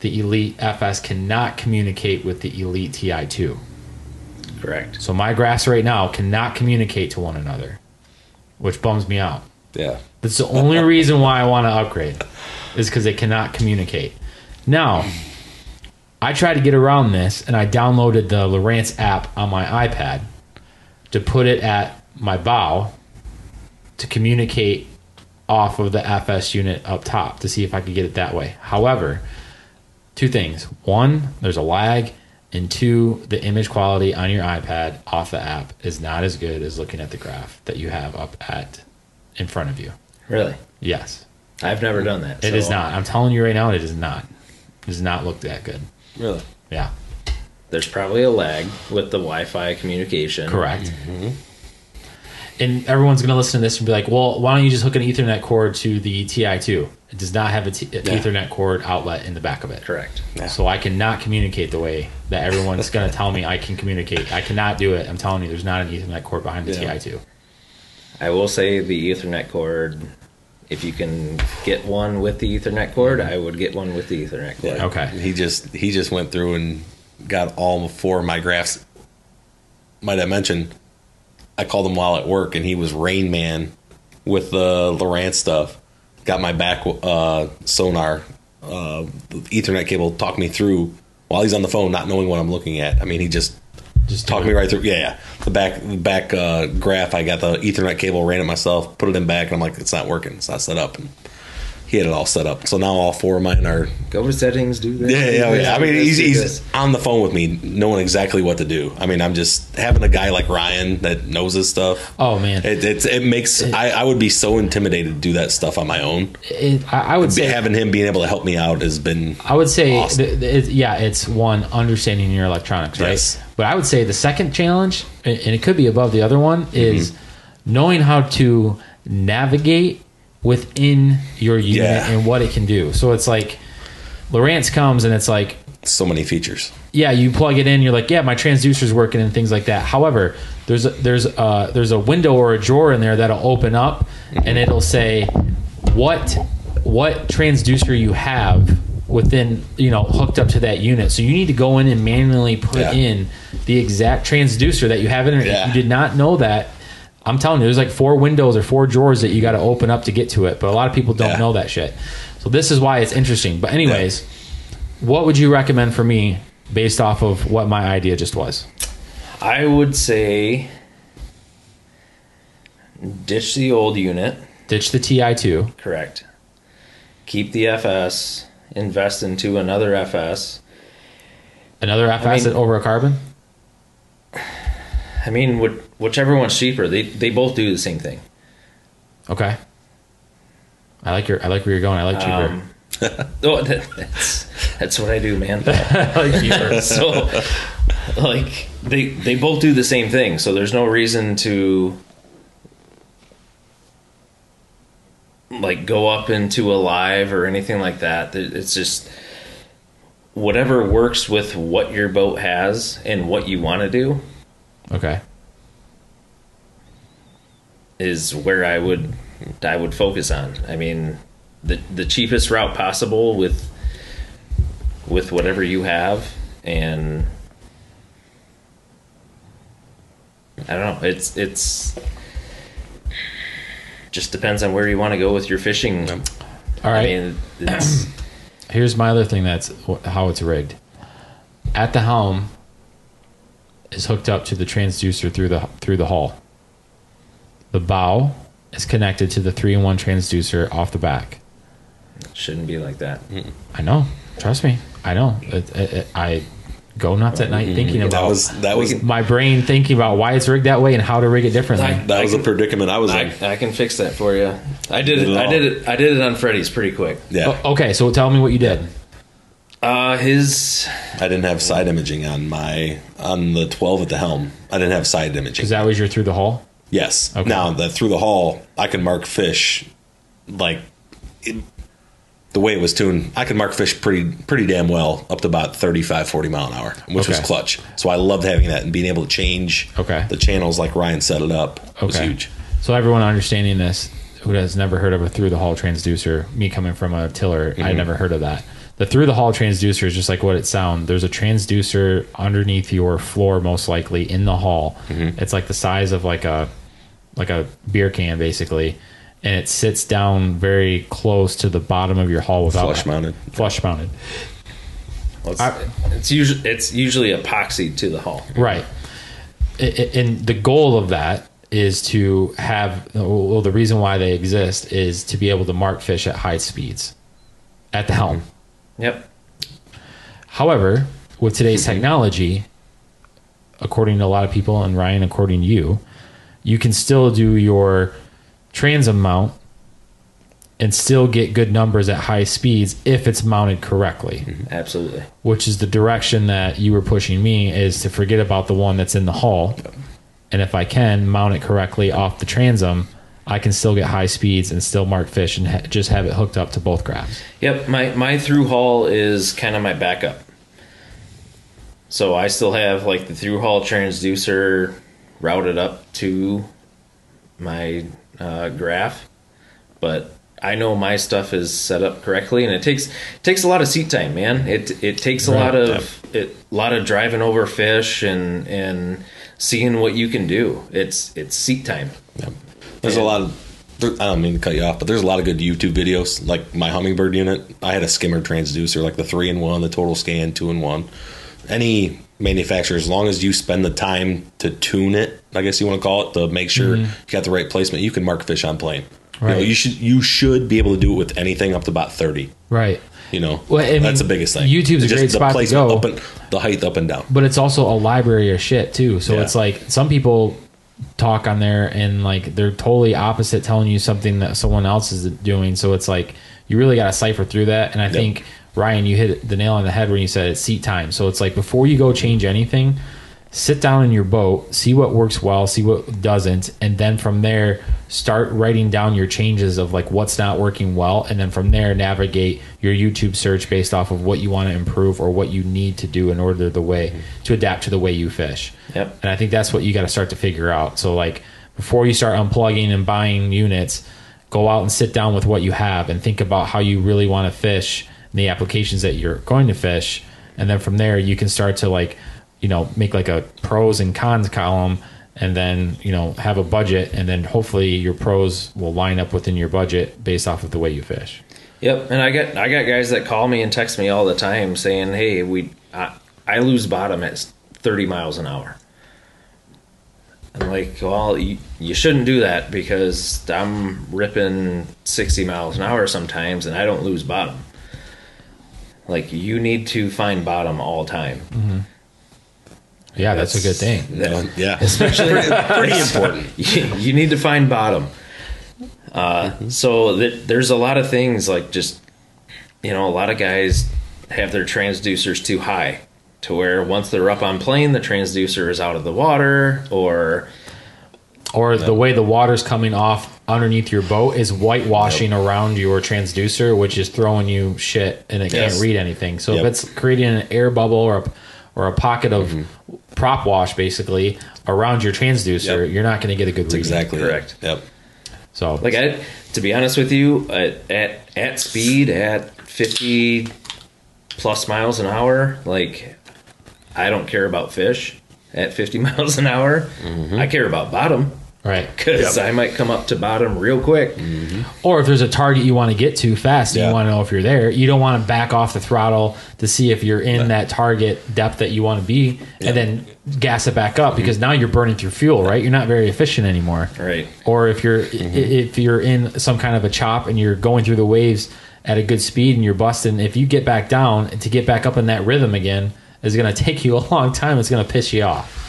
The Elite FS cannot communicate with the Elite TI2. Correct. So my grass right now cannot communicate to one another, which bums me out. Yeah. That's the only [LAUGHS] reason why I want to upgrade, is because they cannot communicate. Now, I tried to get around this, and I downloaded the Lowrance app on my iPad to put it at my bow to communicate off of the FS unit up top to see if I could get it that way. However, two things: one, there's a lag, and two, the image quality on your iPad off the app is not as good as looking at the graph that you have up at in front of you. Really, Yes, I've never done that. it is so not. I'm telling you right now, it is not. It does not look that good. Really? Yeah, There's probably a lag with the Wi-Fi communication. correct. Mm-hmm. And everyone's going to listen to this and be like, "Well, why don't you just hook an Ethernet cord to the TI2? It does not have a t- a Ethernet cord outlet in the back of it. Correct. So I cannot communicate the way that everyone's going [LAUGHS] to tell me I can communicate. I cannot do it. I'm telling you, there's not an Ethernet cord behind the Yeah. TI2. I will say the Ethernet cord. If you can get one with the Ethernet cord, I would get one with the Ethernet cord. Yeah. Okay. He just he just went through and got all four of my graphs. Might I mention, I called him while at work, and he was Rain Man with the Lowrance stuff. Got my back uh, sonar, uh, Ethernet cable. Talked me through while he's on the phone, not knowing what I'm looking at. I mean, he just Just talked me right through. Yeah, yeah. The back the back uh, graph. I got the Ethernet cable, ran it myself, put it in back, and I'm like, it's not working. It's not set up. And he he had it all set up. So now all four of mine are. Go to settings, do that. Yeah, yeah, yeah. I mean, he's, he's on the phone with me, knowing exactly what to do. I mean, I'm just having a guy like Ryan that knows his stuff. Oh man, It, it's it makes I, I would be so intimidated to do that stuff on my own. It- I, I would say Having him being able to help me out has been I would say, Awesome. th- th- it- yeah, it's one understanding your electronics, right? Yes. But I would say the second challenge, and and it could be above the other one, Mm-hmm. is knowing how to navigate within your unit Yeah. and what it can do. So it's like Lowrance comes and it's like, so many features. yeah, you plug it in, you're like, yeah, my transducer's working and things like that. However, there's a, there's a, there's a window or a drawer in there that'll open up and it'll say what what transducer you have within you know hooked up to that unit. So you need to go in and manually put Yeah. in the exact transducer that you have in there. If you did not know that. I'm telling you, there's like four windows or four drawers that you got to open up to get to it, but a lot of people don't Yeah. know that shit. So this is why it's interesting. But anyways, what would you recommend for me based off of what my idea just was? I would say ditch the old unit. Ditch the TI2. Correct. Keep the FS. Invest into another FS. Another FS mean- over a carbon? I mean, which, whichever one's cheaper, they they both do the same thing. Okay. I like your I like where you're going. I like cheaper. Um, [LAUGHS] oh, that, that's that's what I do, man. [LAUGHS] I like cheaper. [LAUGHS] so, like they they both do the same thing. So there's no reason to like go up into a live or anything like that. It's just whatever works with what your boat has and what you want to do Okay. is where I would I would focus on. I mean, the the cheapest route possible with with whatever you have and I don't know. It's it's just depends on where you want to go with your fishing. All right. I mean, it's, [CLEARS THROAT] Here's my other thing that's how it's rigged. At the helm is hooked up to the transducer through the through the hull. The bow is connected to the three in one transducer off the back. shouldn't be like that. I know. Trust me. I know. It, it, it- I go nuts at night thinking about That about was that was [LAUGHS] my brain thinking about why it's rigged that way and how to rig it differently. I- that was a predicament I was in. I, I can fix that for you. I did it. I did it. I did it on Freddy's pretty quick. Yeah, O- okay, so tell me what you did. Uh, his I didn't have side imaging on my on the 12 at the helm. I didn't have side imaging. Because that was your through the hull. Yes. Okay. Now the through the hull, I can mark fish like it, the way it was tuned. I can mark fish pretty pretty damn well up to about 35, 40 mile an hour, which was clutch. So I loved having that and being able to change Okay. the channels like Ryan set it up was Okay. huge. So everyone understanding this who has never heard of a through the hull transducer, me coming from a tiller, I Mm-hmm. never heard of that. The through the hull transducer is just like what it sounds. There's a transducer underneath your floor, most likely in the hull. Mm-hmm. It's like the size of like a like a beer can, basically, and it sits down very close to the bottom of your hull without Flush mounted. Flush mounted, well, it's, I- it's usually it's usually epoxied to the hull, right? And the goal of that is to have well the reason why they exist is to be able to mark fish at high speeds at the helm Yep. however with today's technology according to a lot of people and ryan according to you you can still do your transom mount and still get good numbers at high speeds if it's mounted correctly. Mm-hmm. Absolutely. which is the direction that you were pushing me is to forget about the one that's in the hull and if i can mount it correctly off the transom i can still get high speeds and still mark fish and ha- just have it hooked up to both graphs. Yep. My my through hull is kind of my backup. So I still have like the through hull transducer routed up to my uh, graph, but I know my stuff is set up correctly, and it takes takes a lot of seat time, man. It it takes a Right. lot of it, a lot of driving over fish and and seeing what you can do. It's it's seat time. There's a lot of there, I don't mean to cut you off, but there's a lot of good YouTube videos. Like my Humminbird unit, I had a skimmer transducer, like the three in one, the total scan two in one. Any manufacturer, as long as you spend the time to tune it, I guess you want to call it, to make sure mm-hmm. you got the right placement, you can mark fish on plane. You, know, you should you should be able to do it with anything up to about thirty. Right. You know, Well, I mean, that's the biggest thing. YouTube's a great spot to go. Up and, the height up and down. but it's also a library of shit too. So Yeah. it's like some people talk on there and like they're totally opposite telling you something that someone else is doing. So it's like you really got to cipher through that. And I think Ryan, you hit the nail on the head when you said it's seat time. So it's like before you go change anything, sit down in your boat, see what works well, see what doesn't, and then from there start writing down your changes of like what's not working well, and then from there navigate your YouTube search based off of what you want to improve or what you need to do in order the way to adapt to the way you fish. Yep. And I think that's what you got to start to figure out. So like before you start unplugging and buying units, go out and sit down with what you have and think about how you really want to fish and the applications that you're going to fish. And then from there you can start to like, you know, make like a pros and cons column and then, you know, have a budget and then hopefully your pros will line up within your budget based off of the way you fish. Yep, and I get I got guys that call me and text me all the time saying, "Hey, we I, I lose bottom at 30 miles an hour." I'm like, "Well, you, you shouldn't do that because I'm ripping 60 miles an hour sometimes, and I don't lose bottom. Like, you need to find bottom all time. Mm-hmm. Yeah, that's, a good thing. That- [LAUGHS] yeah, especially pretty [LAUGHS] important. you, you need to find bottom. Uh, so th- there's a lot of things like just you know a lot of guys have their transducers too high to where once they're up on plane the transducer is out of the water or or the way the water's coming off underneath your boat is whitewashing around your transducer, which is throwing you shit and it Yes. can't read anything. So Yep. if it's creating an air bubble or a, or a pocket of prop wash basically around your transducer. Yep. you're not going to get a good reading. exactly. Correct. Yep. So like I to be honest with you at at, at speed at 50 plus miles an hour like I don't care about fish at 50 [LAUGHS] miles an hour Mm-hmm. I care about bottom right. [LAUGHS] because I might come up to bottom real quick mm-hmm. Or if there's a target you want to get to fast, and Yeah. you want to know if you're there. You don't want to back off the throttle to see if you're in that target depth that you want to be, and then gas it back up because mm-hmm. now you're burning through fuel. Right? You're not very efficient anymore. right Or if you're mm-hmm. i if you're in some kind of a chop and you're going through the waves at a good speed and you're busting, if you get back down to get back up in that rhythm again is going [LAUGHS] to take you a long time. It's going to piss you off.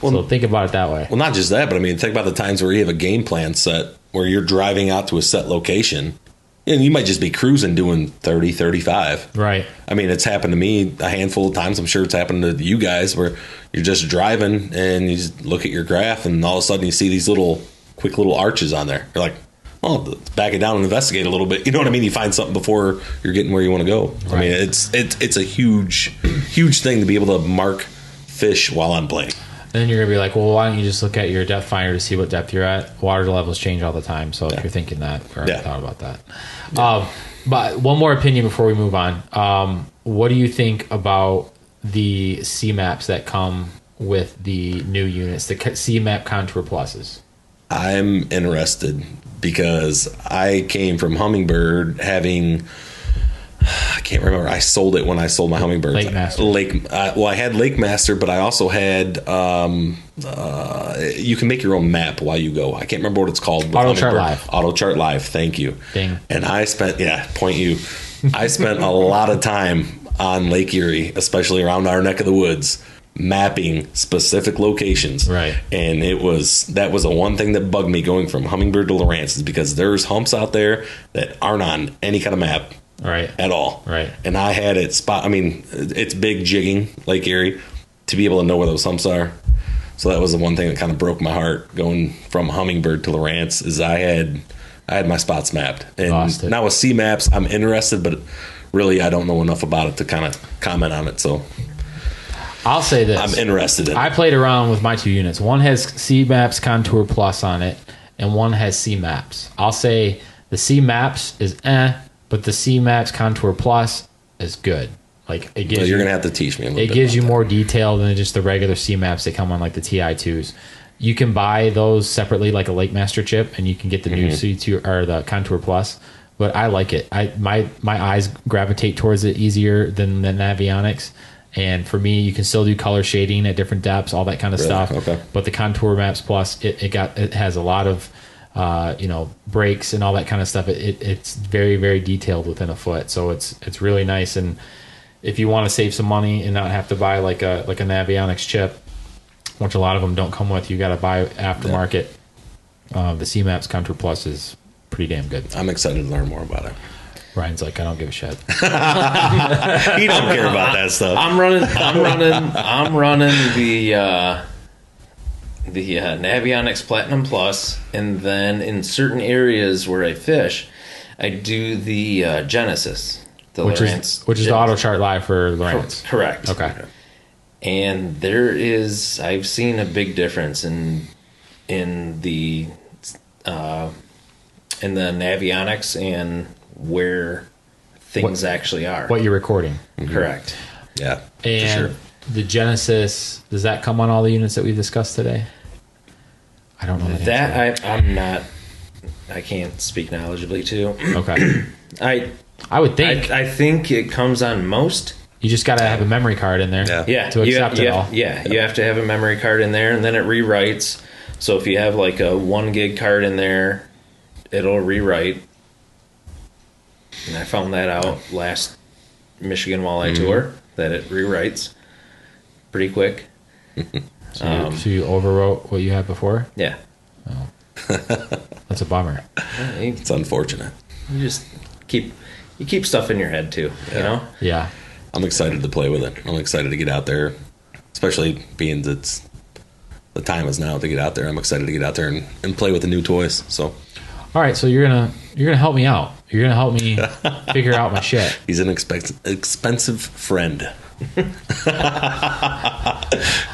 So think about it that way. Well, not just that, but I mean, think about the times where you have a game plan set where you're driving out to a set location and you might just be cruising doing 30, 35. Right. I mean, it's happened to me a handful of times. I'm sure it's happened to you guys where you're just driving and you just look at your graph and all of a sudden you see these little quick little arches on there. You're like, oh, back it down and investigate a little bit. You know what I mean? You find something before you're getting where you want to go. I mean, it's it's it's a huge huge thing to be able to mark fish while I'm playing. Then you're gonna be like, well, why don't you just look at your depth finder to see what depth you're at? Water levels change all the time, so if you're thinking that, or Yeah. thought about that. Um, but one more opinion before we move on. Um, what do you think about the C maps that come with the new units, the C map contour pluses? I'm interested because I came from Humminbird having. [SIGHS] I can't remember. I sold it when I sold my Humminbird. Lake Master. Lake. Uh, well, I had Lake Master, but I also had. Um, uh, you can make your own map while you go. I can't remember what it's called. Auto Chart Live. Auto Chart Live. Thank you. Ding. And I spent yeah, point you. I spent a [LAUGHS] lot of time on Lake Erie, especially around our neck of the woods, mapping specific locations. Right. And it was that was the one thing that bugged me going from Humminbird to Lowrance is because there's humps out there that aren't on any kind of map Right. at all. Right. And I had it spot. I mean, it's big jigging Lake Erie to be able to know where those humps are. So that was the one thing that kind of broke my heart going from Humminbird to Lowrance is I had I had my spots mapped. And now with C maps, I'm interested, but really I don't know enough about it to kind of comment on it. So I'll say this. I'm interested in. I played around with my two units. One has C Maps Contour Plus on it, and one has C Maps. I'll say the C Maps is eh, but the C Maps Contour Plus is good. Like it gives So you're you, gonna have to teach me a little it gives you about more detail than just the regular C Maps that come on like the Ti twos. You can buy those separately, like a Lake Master chip, and you can get the Mm-hmm. new C two or the Contour Plus. But I like it. I my my eyes gravitate towards it easier than the Navionics. And for me, you can still do color shading at different depths, all that kind of Really? stuff. Okay. But the Contour Maps Plus, it, it got it has a lot of uh, you know, breaks and all that kind of stuff. It, it, it's very, very detailed within a foot. So it's it's really nice. And if you want to save some money and not have to buy like a like a Navionics chip, which a lot of them don't come with, you got to buy aftermarket. Uh, the C-Maps Contour Plus is pretty damn good. I'm excited to learn more about it. Ryan's like, I don't give a shit. [LAUGHS] He don't care about that stuff. I'm running. I'm running. I'm running the uh, the uh, Navionics Platinum Plus, and then in certain areas where I fish, I do the uh, Genesis, the which Lowrance is which is the auto chart live for Lowrance. Correct. Okay. and there is I've seen a big difference in in the uh, in the Navionics and where things actually are. What you're recording. Correct. yeah, for And sure. The Genesis, does that come on all the units that we've discussed today? I don't know the. That I, I'm not. I can't speak knowledgeably to. okay. [CLEARS THROAT] I I would think I, I think it comes on most. you just got to have a memory card in there Yeah. Yeah, to you- accept you it have- all. Yeah, you have to have a memory card in there, and then it rewrites. So if you have like a one gig card in there, it'll rewrite. And I found that out last Michigan Walleye Mm-hmm. Tour that it rewrites pretty quick. [LAUGHS] So, you, um, so you overwrote what you had before. Yeah, oh. [LAUGHS] That's a bummer. you, It's unfortunate. you just keep you keep stuff in your head too. You know. Yeah. I'm excited to play with it. I'm excited to get out there, especially being that it's the time is now to get out there. I'm excited to get out there and, and play with the new toys. So All right. So you're gonna you're gonna help me out. You're gonna help me [LAUGHS] figure out my shit. he's an expensive expensive friend. [LAUGHS]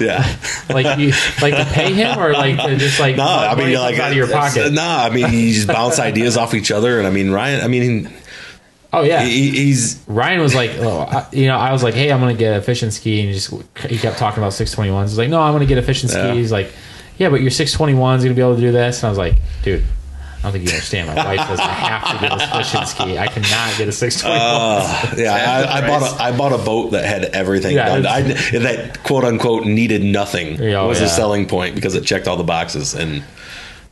yeah. Like you like to pay him or like to just like No, I mean, like out of your pocket. No, I mean, you just bounce ideas off each other, and I mean, Ryan. I mean, Oh yeah. he, he's Ryan was like, oh, I, you know, I was like, hey, I'm gonna get a fishing ski, and he just he kept talking about 621s. He's like, no, I'm gonna get a fishing ski. Yeah. He's like, yeah, but your 621's gonna be able to do this. And I was like, dude, I don't think you understand. My wife says I have to get a fishing ski. I cannot get a 621. Uh, yeah, I, I bought a I bought a boat that had everything Yeah, done. I, that quote unquote needed nothing oh, was yeah. a selling point because it checked all the boxes, and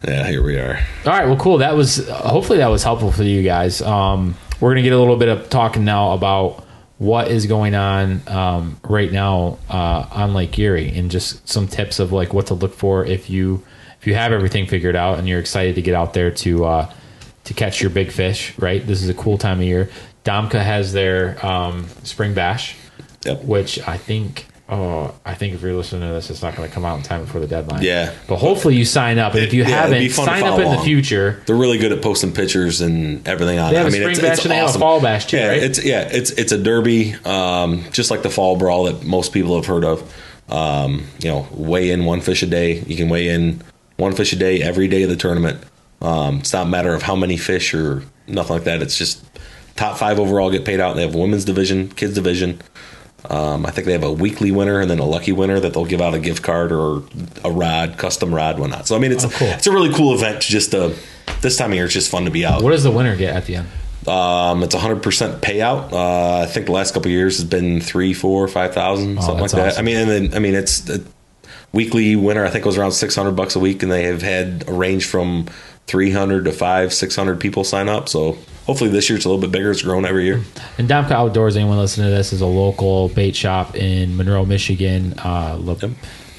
yeah, here we are. All right, well, cool. That was hopefully that was helpful for you guys. Um, we're gonna get a little bit of talking now about what is going on um, right now uh, on Lake Erie, and just some tips of like what to look for if you if you have everything figured out and you're excited to get out there to uh, to catch your big fish. Right, this is a cool time of year. Domka has their um, spring bash, Yep. which I think. Oh, I think if you're listening to this, it's not going to come out in time before the deadline. Yeah. but hopefully you sign up, and if you Yeah, haven't, sign up in the future. They're really good at posting pictures and everything on They it. have I a mean, spring it's, bash it's and they have a awesome. fall bash too, yeah, right? It's yeah, it's it's a derby, um, just like the fall brawl that most people have heard of. Um, you know, weigh in one fish a day. You can weigh in one fish a day every day of the tournament. Um, it's not a matter of how many fish or nothing like that. It's just top five overall get paid out. And They have a women's division, kids division. Um, I think they have a weekly winner and then a lucky winner that they'll give out a gift card or a rod, custom rod, whatnot. So I mean, it's Oh, cool. it's a really cool event. Just uh, this time of year, it's just fun to be out. What does the winner get at the end? Um, it's a hundred percent payout. Uh, I think the last couple of years has been three, four, five thousand, something like Oh, that. awesome. I mean, and then I mean, it's the weekly winner. I think it was around six hundred bucks a week, and they have had a range from three hundred to five, six hundred people sign up. So hopefully this year it's a little bit bigger. It's grown every year. And Domka Outdoors, anyone listening to this, is a local bait shop in Monroe, Michigan. Uh, La,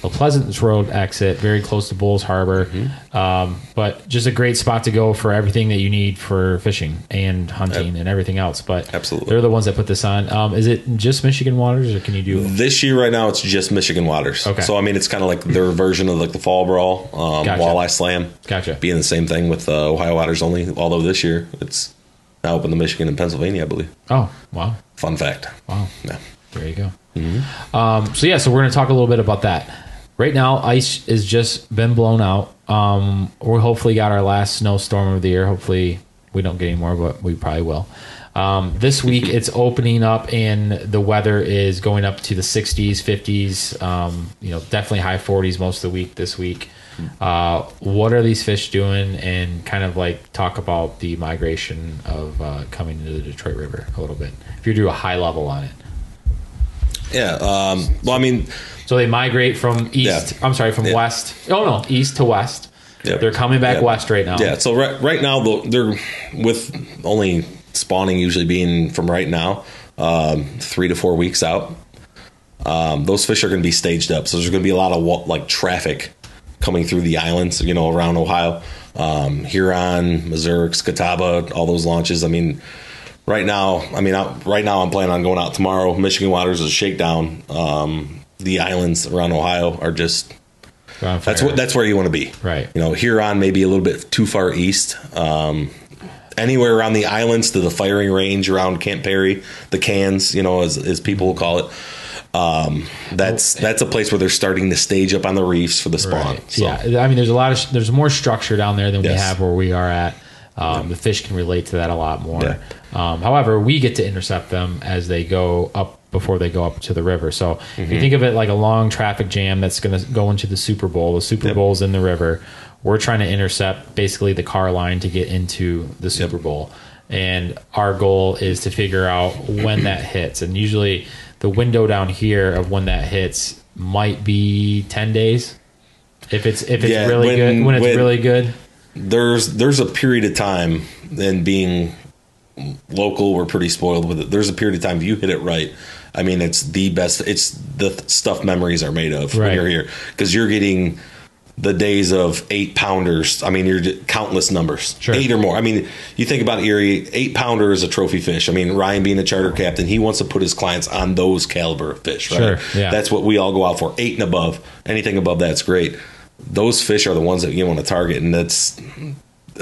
LaPlaisance Road exit, very close to Bolles Harbor. Mm-hmm. Um, but just a great spot to go for everything that you need for fishing and hunting and everything else. But Absolutely. they're the ones that put this on. Um, is it just Michigan Waters, or can you do? This year, right now, it's just Michigan Waters. Okay. So I mean, it's kind of like their version of like the Fall Brawl, um, Gotcha. Walleye Slam. Gotcha. Being the same thing with uh, Ohio Waters only. Although this year it's now open to Michigan and Pennsylvania, I believe. Oh, wow, Fun fact. wow. Yeah. There you go. Um, so yeah, so we're going to talk a little bit about that. Right now, ice has just been blown out. Um, we hopefully got our last snowstorm of the year. Hopefully, we don't get any more, but we probably will. Um, this week, it's opening up, and the weather is going up to the 60s, 50s. Um, you know, definitely high 40s most of the week this week. Uh, what are these fish doing? And kind of like talk about the migration of uh, coming into the Detroit River a little bit. If you do a high level on it. Yeah. Um, well, I mean, So they migrate from east. Yeah. I'm sorry, from Yeah. west. Oh no, east to west. Yep. They're coming back Yep. west right now. Yeah. So right right now they're with only spawning usually being from right now um, three to four weeks out. Um, those fish are going to be staged up, so there's going to be a lot of like traffic coming through the islands, you know, around Ohio, um, Huron, Missouri, Catawba, all those launches. I mean, right now, I mean, I, right now I'm planning on going out tomorrow. Michigan waters is a shakedown. Um, the islands around Ohio are just that's what that's where you want to be. Right. You know, Huron maybe a little bit too far east. Um, anywhere around the islands to the firing range around Camp Perry, the cans, you know, as, as people will call it. Um, that's that's a place where they're starting to stage up on the reefs for the spawn. Right. So, Yeah, I mean, there's a lot of there's more structure down there than we have where we are at. Um, The fish can relate to that a lot more. Yeah. Um, however, we get to intercept them as they go up before they go up to the river. So if Mm-hmm. you think of it like a long traffic jam that's going to go into the Super Bowl, the Super Yep. Bowl's in the river. We're trying to intercept basically the car line to get into the Super Bowl. And our goal is to figure out when that hits. And usually the window down here of when that hits might be 10 days. If it's if it's Yeah, really when- good, when it's when- really good, there's there's a period of time, and being local, we're pretty spoiled with it. There's a period of time if you hit it right. I mean, it's the best. It's the stuff memories are made of Right. when you're here because you're getting the days of eight pounders. I mean, you're countless numbers, Sure. eight or more. I mean, you think about Erie, eight pounder is a trophy fish. I mean, Ryan being a charter captain, he wants to put his clients on those caliber of fish. Right? Sure, yeah. That's what we all go out for. Eight and above. Anything above that's great. Those fish are the ones that you want to target, and that's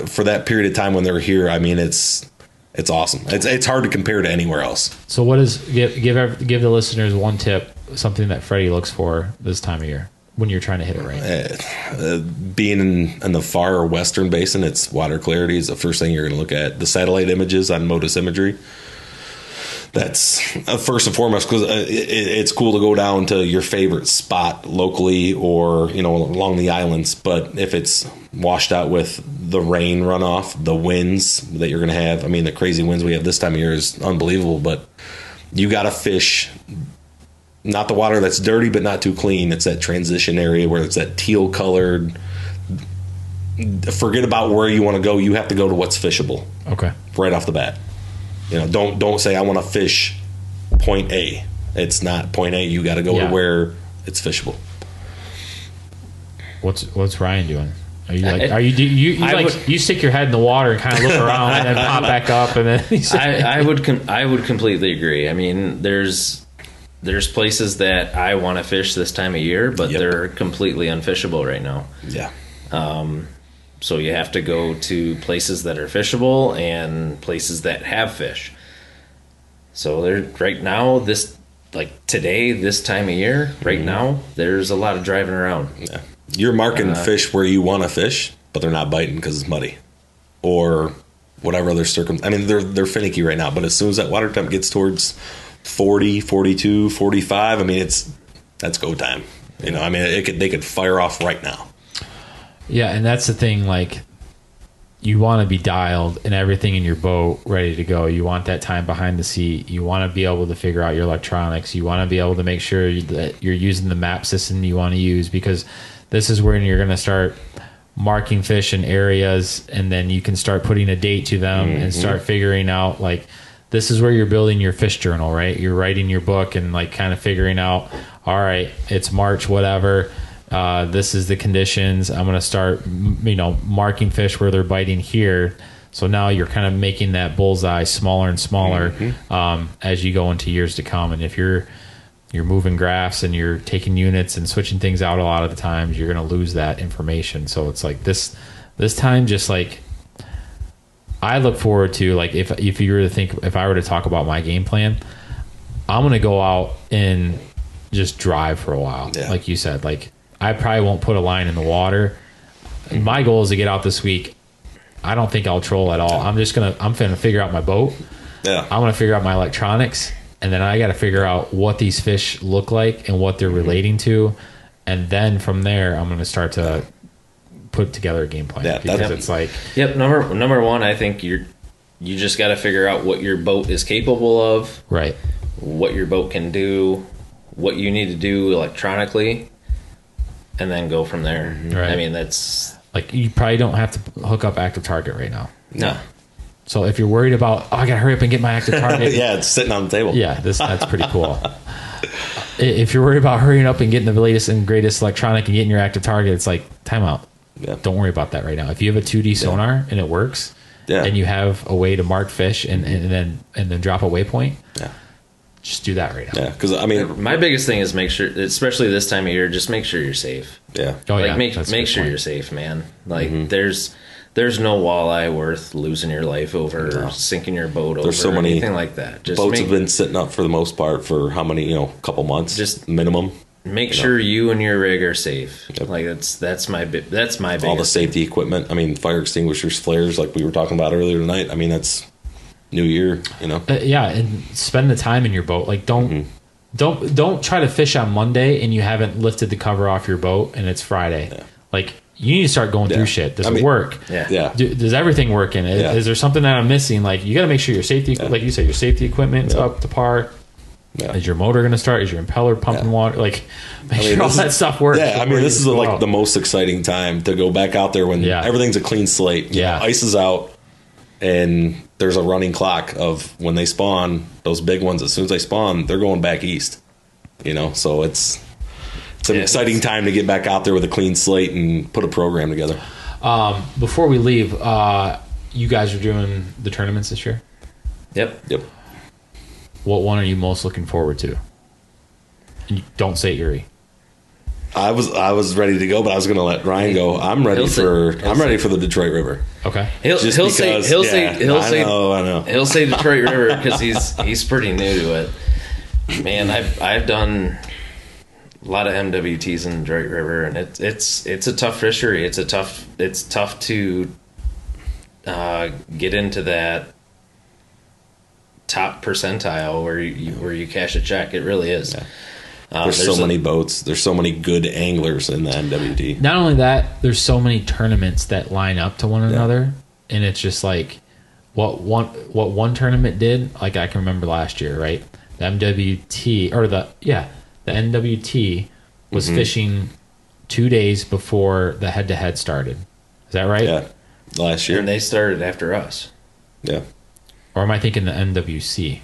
for that period of time when they're here. I mean, it's it's awesome. It's it's hard to compare to anywhere else. So what is give give give the listeners one tip, something that Freddie looks for this time of year when you're trying to hit it right. Uh, being in, in the far western basin, it's water clarity is the first thing you're going to look at. The satellite images on MODIS Imagery. That's uh, first and foremost because uh, it, it's cool to go down to your favorite spot locally or you know along the islands. But if it's washed out with the rain runoff, the winds that you're going to have, I mean the crazy winds we have this time of year is unbelievable. But you got to fish not the water that's dirty but not too clean. It's that transition area where it's that teal colored. Forget about where you want to go. You have to go to what's fishable Okay. right off the bat. You know, don't don't say I want to fish point A. It's not point A. You got to go Yeah. to where it's fishable. What's what's Ryan doing? Are you like are you do you, you like would- you stick your head in the water and kind of look around and then pop back up and then I, I would com- I would completely agree. I mean, there's there's places that I want to fish this time of year, but Yep. they're completely unfishable right now. Yeah. Um, So you have to go to places that are fishable and places that have fish. So there, right now, this like today, this time of year, right mm-hmm. now, there's a lot of driving around. Yeah. You're marking uh, fish where you want to fish, but they're not biting because it's muddy, or whatever other circum. I mean, they're they're finicky right now, but as soon as that water temp gets towards 40, 42, 45, I mean, it's that's go time. You know, I mean, it could they could fire off right now. Yeah, and that's the thing. Like, you want to be dialed and everything in your boat ready to go. You want that time behind the seat. You want to be able to figure out your electronics. You want to be able to make sure that you're using the map system you want to use because this is when you're going to start marking fish in areas, and then you can start putting a date to them and mm-hmm. start figuring out like this is where you're building your fish journal, right? You're writing your book and like kind of figuring out, all right, it's March, whatever. Uh, this is the conditions. I'm going to start, you know, marking fish where they're biting here. So now you're kind of making that bullseye smaller and smaller um, as you go into years to come. And if you're you're moving graphs and you're taking units and switching things out a lot of the times, you're going to lose that information. So it's like this this time, just like I look forward to like if if you were to think if I were to talk about my game plan, I'm gonna go out and just drive for a while. Yeah. Like you said, like I probably won't put a line in the water. My goal is to get out this week. I don't think I'll troll at all. I'm just gonna I'm gonna figure out my boat. Yeah. I'm gonna figure out my electronics, and then I got to figure out what these fish look like and what they're Mm-hmm. relating to, and then from there I'm gonna start to put together a game plan Yeah, because that's- it's like Yep, number number one, I think you're you just got to figure out what your boat is capable of, right. what your boat can do, what you need to do electronically, and then go from there. Right. I mean, that's Like you probably don't have to hook up active target right now. No. So if you're worried about, oh, I gotta hurry up and get my active [LAUGHS] target. yeah, it's sitting on the table. Yeah, this that's pretty cool. [LAUGHS] If you're worried about hurrying up and getting the latest and greatest electronic and getting your active target, it's like timeout. Yeah. Don't worry about that right now. If you have a 2D sonar and it works, Yeah. and you have a way to mark fish and, and then and then drop a waypoint, Yeah. Just do that right now. Yeah, because I mean, My biggest thing is make sure, especially this time of year, just make sure you're safe. yeah, Oh like yeah, make that's make sure point. you're safe, man. Like Mm-hmm. there's there's no walleye worth losing your life over, sinking your boat over, There's so many anything like that. Just boats make, have been sitting up for the most part for how many, you know, couple months, Just- minimum. make sure you and your rig are safe. Yep. Like that's that's my bi- that's my biggest All the safety equipment. I mean, fire extinguishers, flares, like we were talking about earlier tonight. I mean, that's New Year, you know. Uh, yeah, and spend the time in your boat. Like don't Mm-hmm. don't don't try to fish on Monday and you haven't lifted the cover off your boat and it's Friday. Like you need to start going Yeah. through shit. Does I it work? Yeah. Yeah, Do, does everything work in it? Is Yeah. there something that I'm missing? Like you got to make sure your safety, like you said, your safety equipment's Yeah. up to par. yeah. Is your motor going to start? Is your impeller pumping Yeah. water? Like make I mean, sure all this that is- stuff works. Yeah, I mean, this is like out. the most exciting time to go back out there when Yeah. everything's a clean slate. You Yeah. know, ice is out, and there's a running clock of when they spawn. Those big ones, as soon as they spawn, they're going back east. You know, so it's it's an Yeah, exciting time to get back out there with a clean slate and put a program together. Um, before we leave, uh, you guys are doing the tournaments this year. Yep. Yep. What one are you most looking forward to? And you- don't say Erie. I was I was ready to go, but I was going to let Ryan go. I'm ready He'll for he'll I'm say- ready for the Detroit River. Okay. He'll Just he'll because, say he'll yeah, say he'll I say know, I know. he'll say Detroit [LAUGHS] River because he's he's pretty new to it. Man, I've I've done a lot of MWTs in Detroit River, and it's it's it's a tough fishery. It's a tough it's tough to uh, get into that top percentile where you where you cash a check. It really is. Uh, There's, so a- many boats. There's so many good anglers in the NWT. Not only that, there's so many tournaments that line up to one another, and it's just like what one what one tournament did. Like I can remember last year, right? The MWT or the yeah, the NWT was Mm-hmm. fishing two days before the head to head started. Is that right? Yeah, last year. and they started after us. yeah. Or am I thinking the NWC?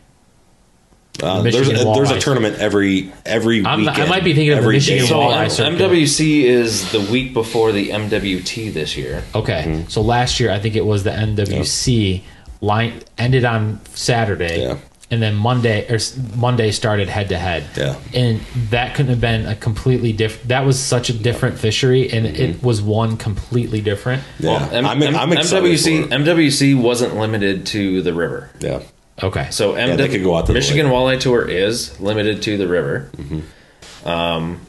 Uh, The there's a, there's a tournament every every I'm- I weekend. might be thinking of the every Michigan day. So Walleye M- circuit. MWC is the week before the MWT this year. Okay, Mm-hmm. so last year I think it was the NWC line ended on Saturday, Yeah. and then Monday or s- Monday started head to head. Yeah. and that couldn't have been a completely different. That was such a different fishery, and Mm-hmm. it was one completely different. Yeah, Well, M- I'm, M- I'm excited MWC for it. MWC wasn't limited to the river. Yeah, Okay, So Yeah, MW- they could go out to the Michigan lake. Walleye Tour is limited to the river. Um,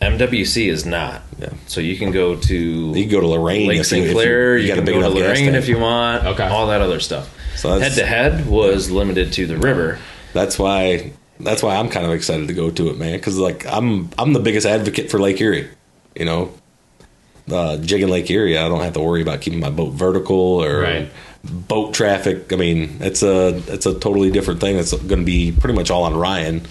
MWC is not. Yeah. So you can go to you can go to Lorain. Lake if you- St. Clair. You, You, got can go to Lorain if you want. Okay. All that other stuff. So head to head was limited to the river. That's why. That's why I'm kind of excited to go to it, man. Because like I'm I'm the biggest advocate for Lake Erie. You know, uh, jigging Lake Erie, I don't have to worry about keeping my boat vertical or Right. Boat traffic. I mean, it's a it's a totally different thing. It's going to be pretty much all on Ryan.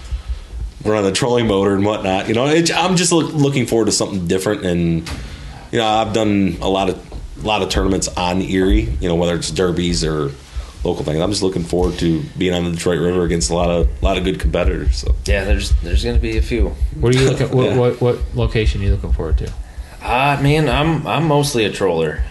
We're on the trolling motor and whatnot. You know, it, I'm just look, looking forward to something different. And you know, I've done a lot of a lot of tournaments on Erie. You know, whether it's derbies or local things. I'm just looking forward to being on the Detroit River against a lot of a lot of good competitors. So Yeah, there's there's going to be a few. what are you looking? [LAUGHS] What, Yeah. what what location are you looking forward to? Ah, man, I'm I'm mostly a troller.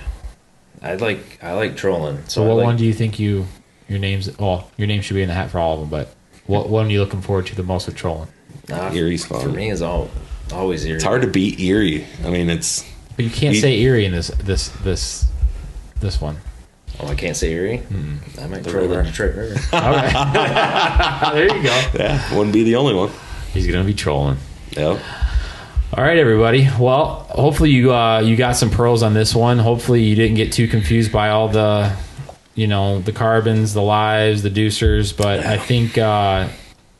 I like I like trolling. So I what like, one do you think you your name's? Well, your name should be in the hat for all of them, but what one are you looking forward to the most with trolling? Nah, Erie's fun. for me is all always Erie. it's hard to beat Erie. I mean, it's But you can't You- say Erie in this this this this one. Oh, I can't say Erie. Hmm. I might troll the river. Detroit River. Okay, there you go. yeah, wouldn't be the only one. He's gonna be trolling. Yeah. All right, everybody. Well, hopefully you uh, you got some pearls on this one. Hopefully you didn't get too confused by all the, you know, the carbons, the lives, the deucers. But I think, uh,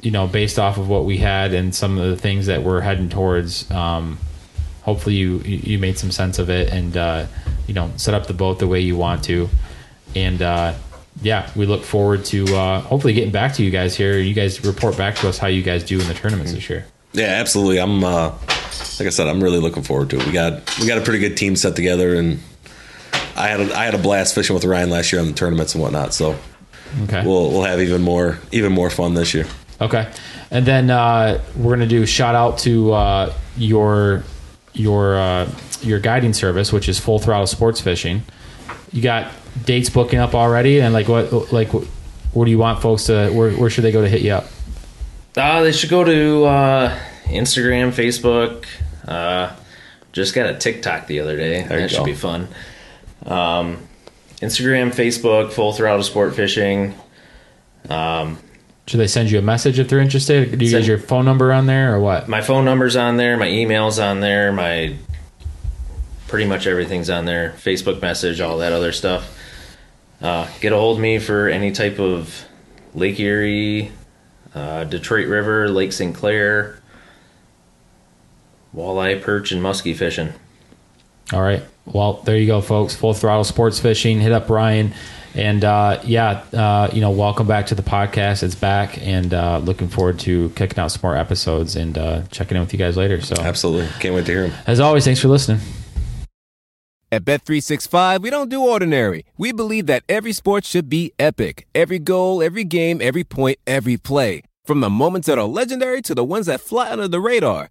you know, based off of what we had and some of the things that we're heading towards, um, hopefully you you made some sense of it and uh, you know set up the boat the way you want to. And uh, yeah, we look forward to uh, hopefully getting back to you guys here. You guys report back to us how you guys do in the tournaments this year. Yeah, absolutely. I'm uh like I said, I'm really looking forward to it. We got we got a pretty good team set together, and I had a, I had a blast fishing with Ryan last year on the tournaments and whatnot. So Okay. we'll we'll have even more even more fun this year. Okay, and then uh, we're gonna do shout out to uh, your your uh, your guiding service, which is Full Throttle Sports Fishing. You got dates booking up already, and like what like where do you want folks to where where should they go to hit you up? Uh, they should go to uh, Instagram, Facebook. Uh, just got a TikTok the other day. you that should go. be fun. Um, Instagram, Facebook, Full Throttle Sport Fishing. Um, should they send you a message if they're interested? Do you Send- use your phone number on there or what? My phone number's on there. My email's on there. My pretty much everything's on there. Facebook message, all that other stuff. Uh, get a hold of me for any type of Lake Erie, uh, Detroit River, Lake St. Clair, walleye, perch, and muskie fishing. All right. Well, there you go, folks. Full throttle sports fishing. Hit up Ryan. And uh, yeah, uh, you know, welcome back to the podcast. It's back, and uh, looking forward to kicking out some more episodes and uh, checking in with you guys later. So, Absolutely, can't wait to hear him. as always, thanks for listening. At Bet365, we don't do ordinary. We believe that every sport should be epic. Every goal, every game, every point, every play. From the moments that are legendary to the ones that fly under the radar.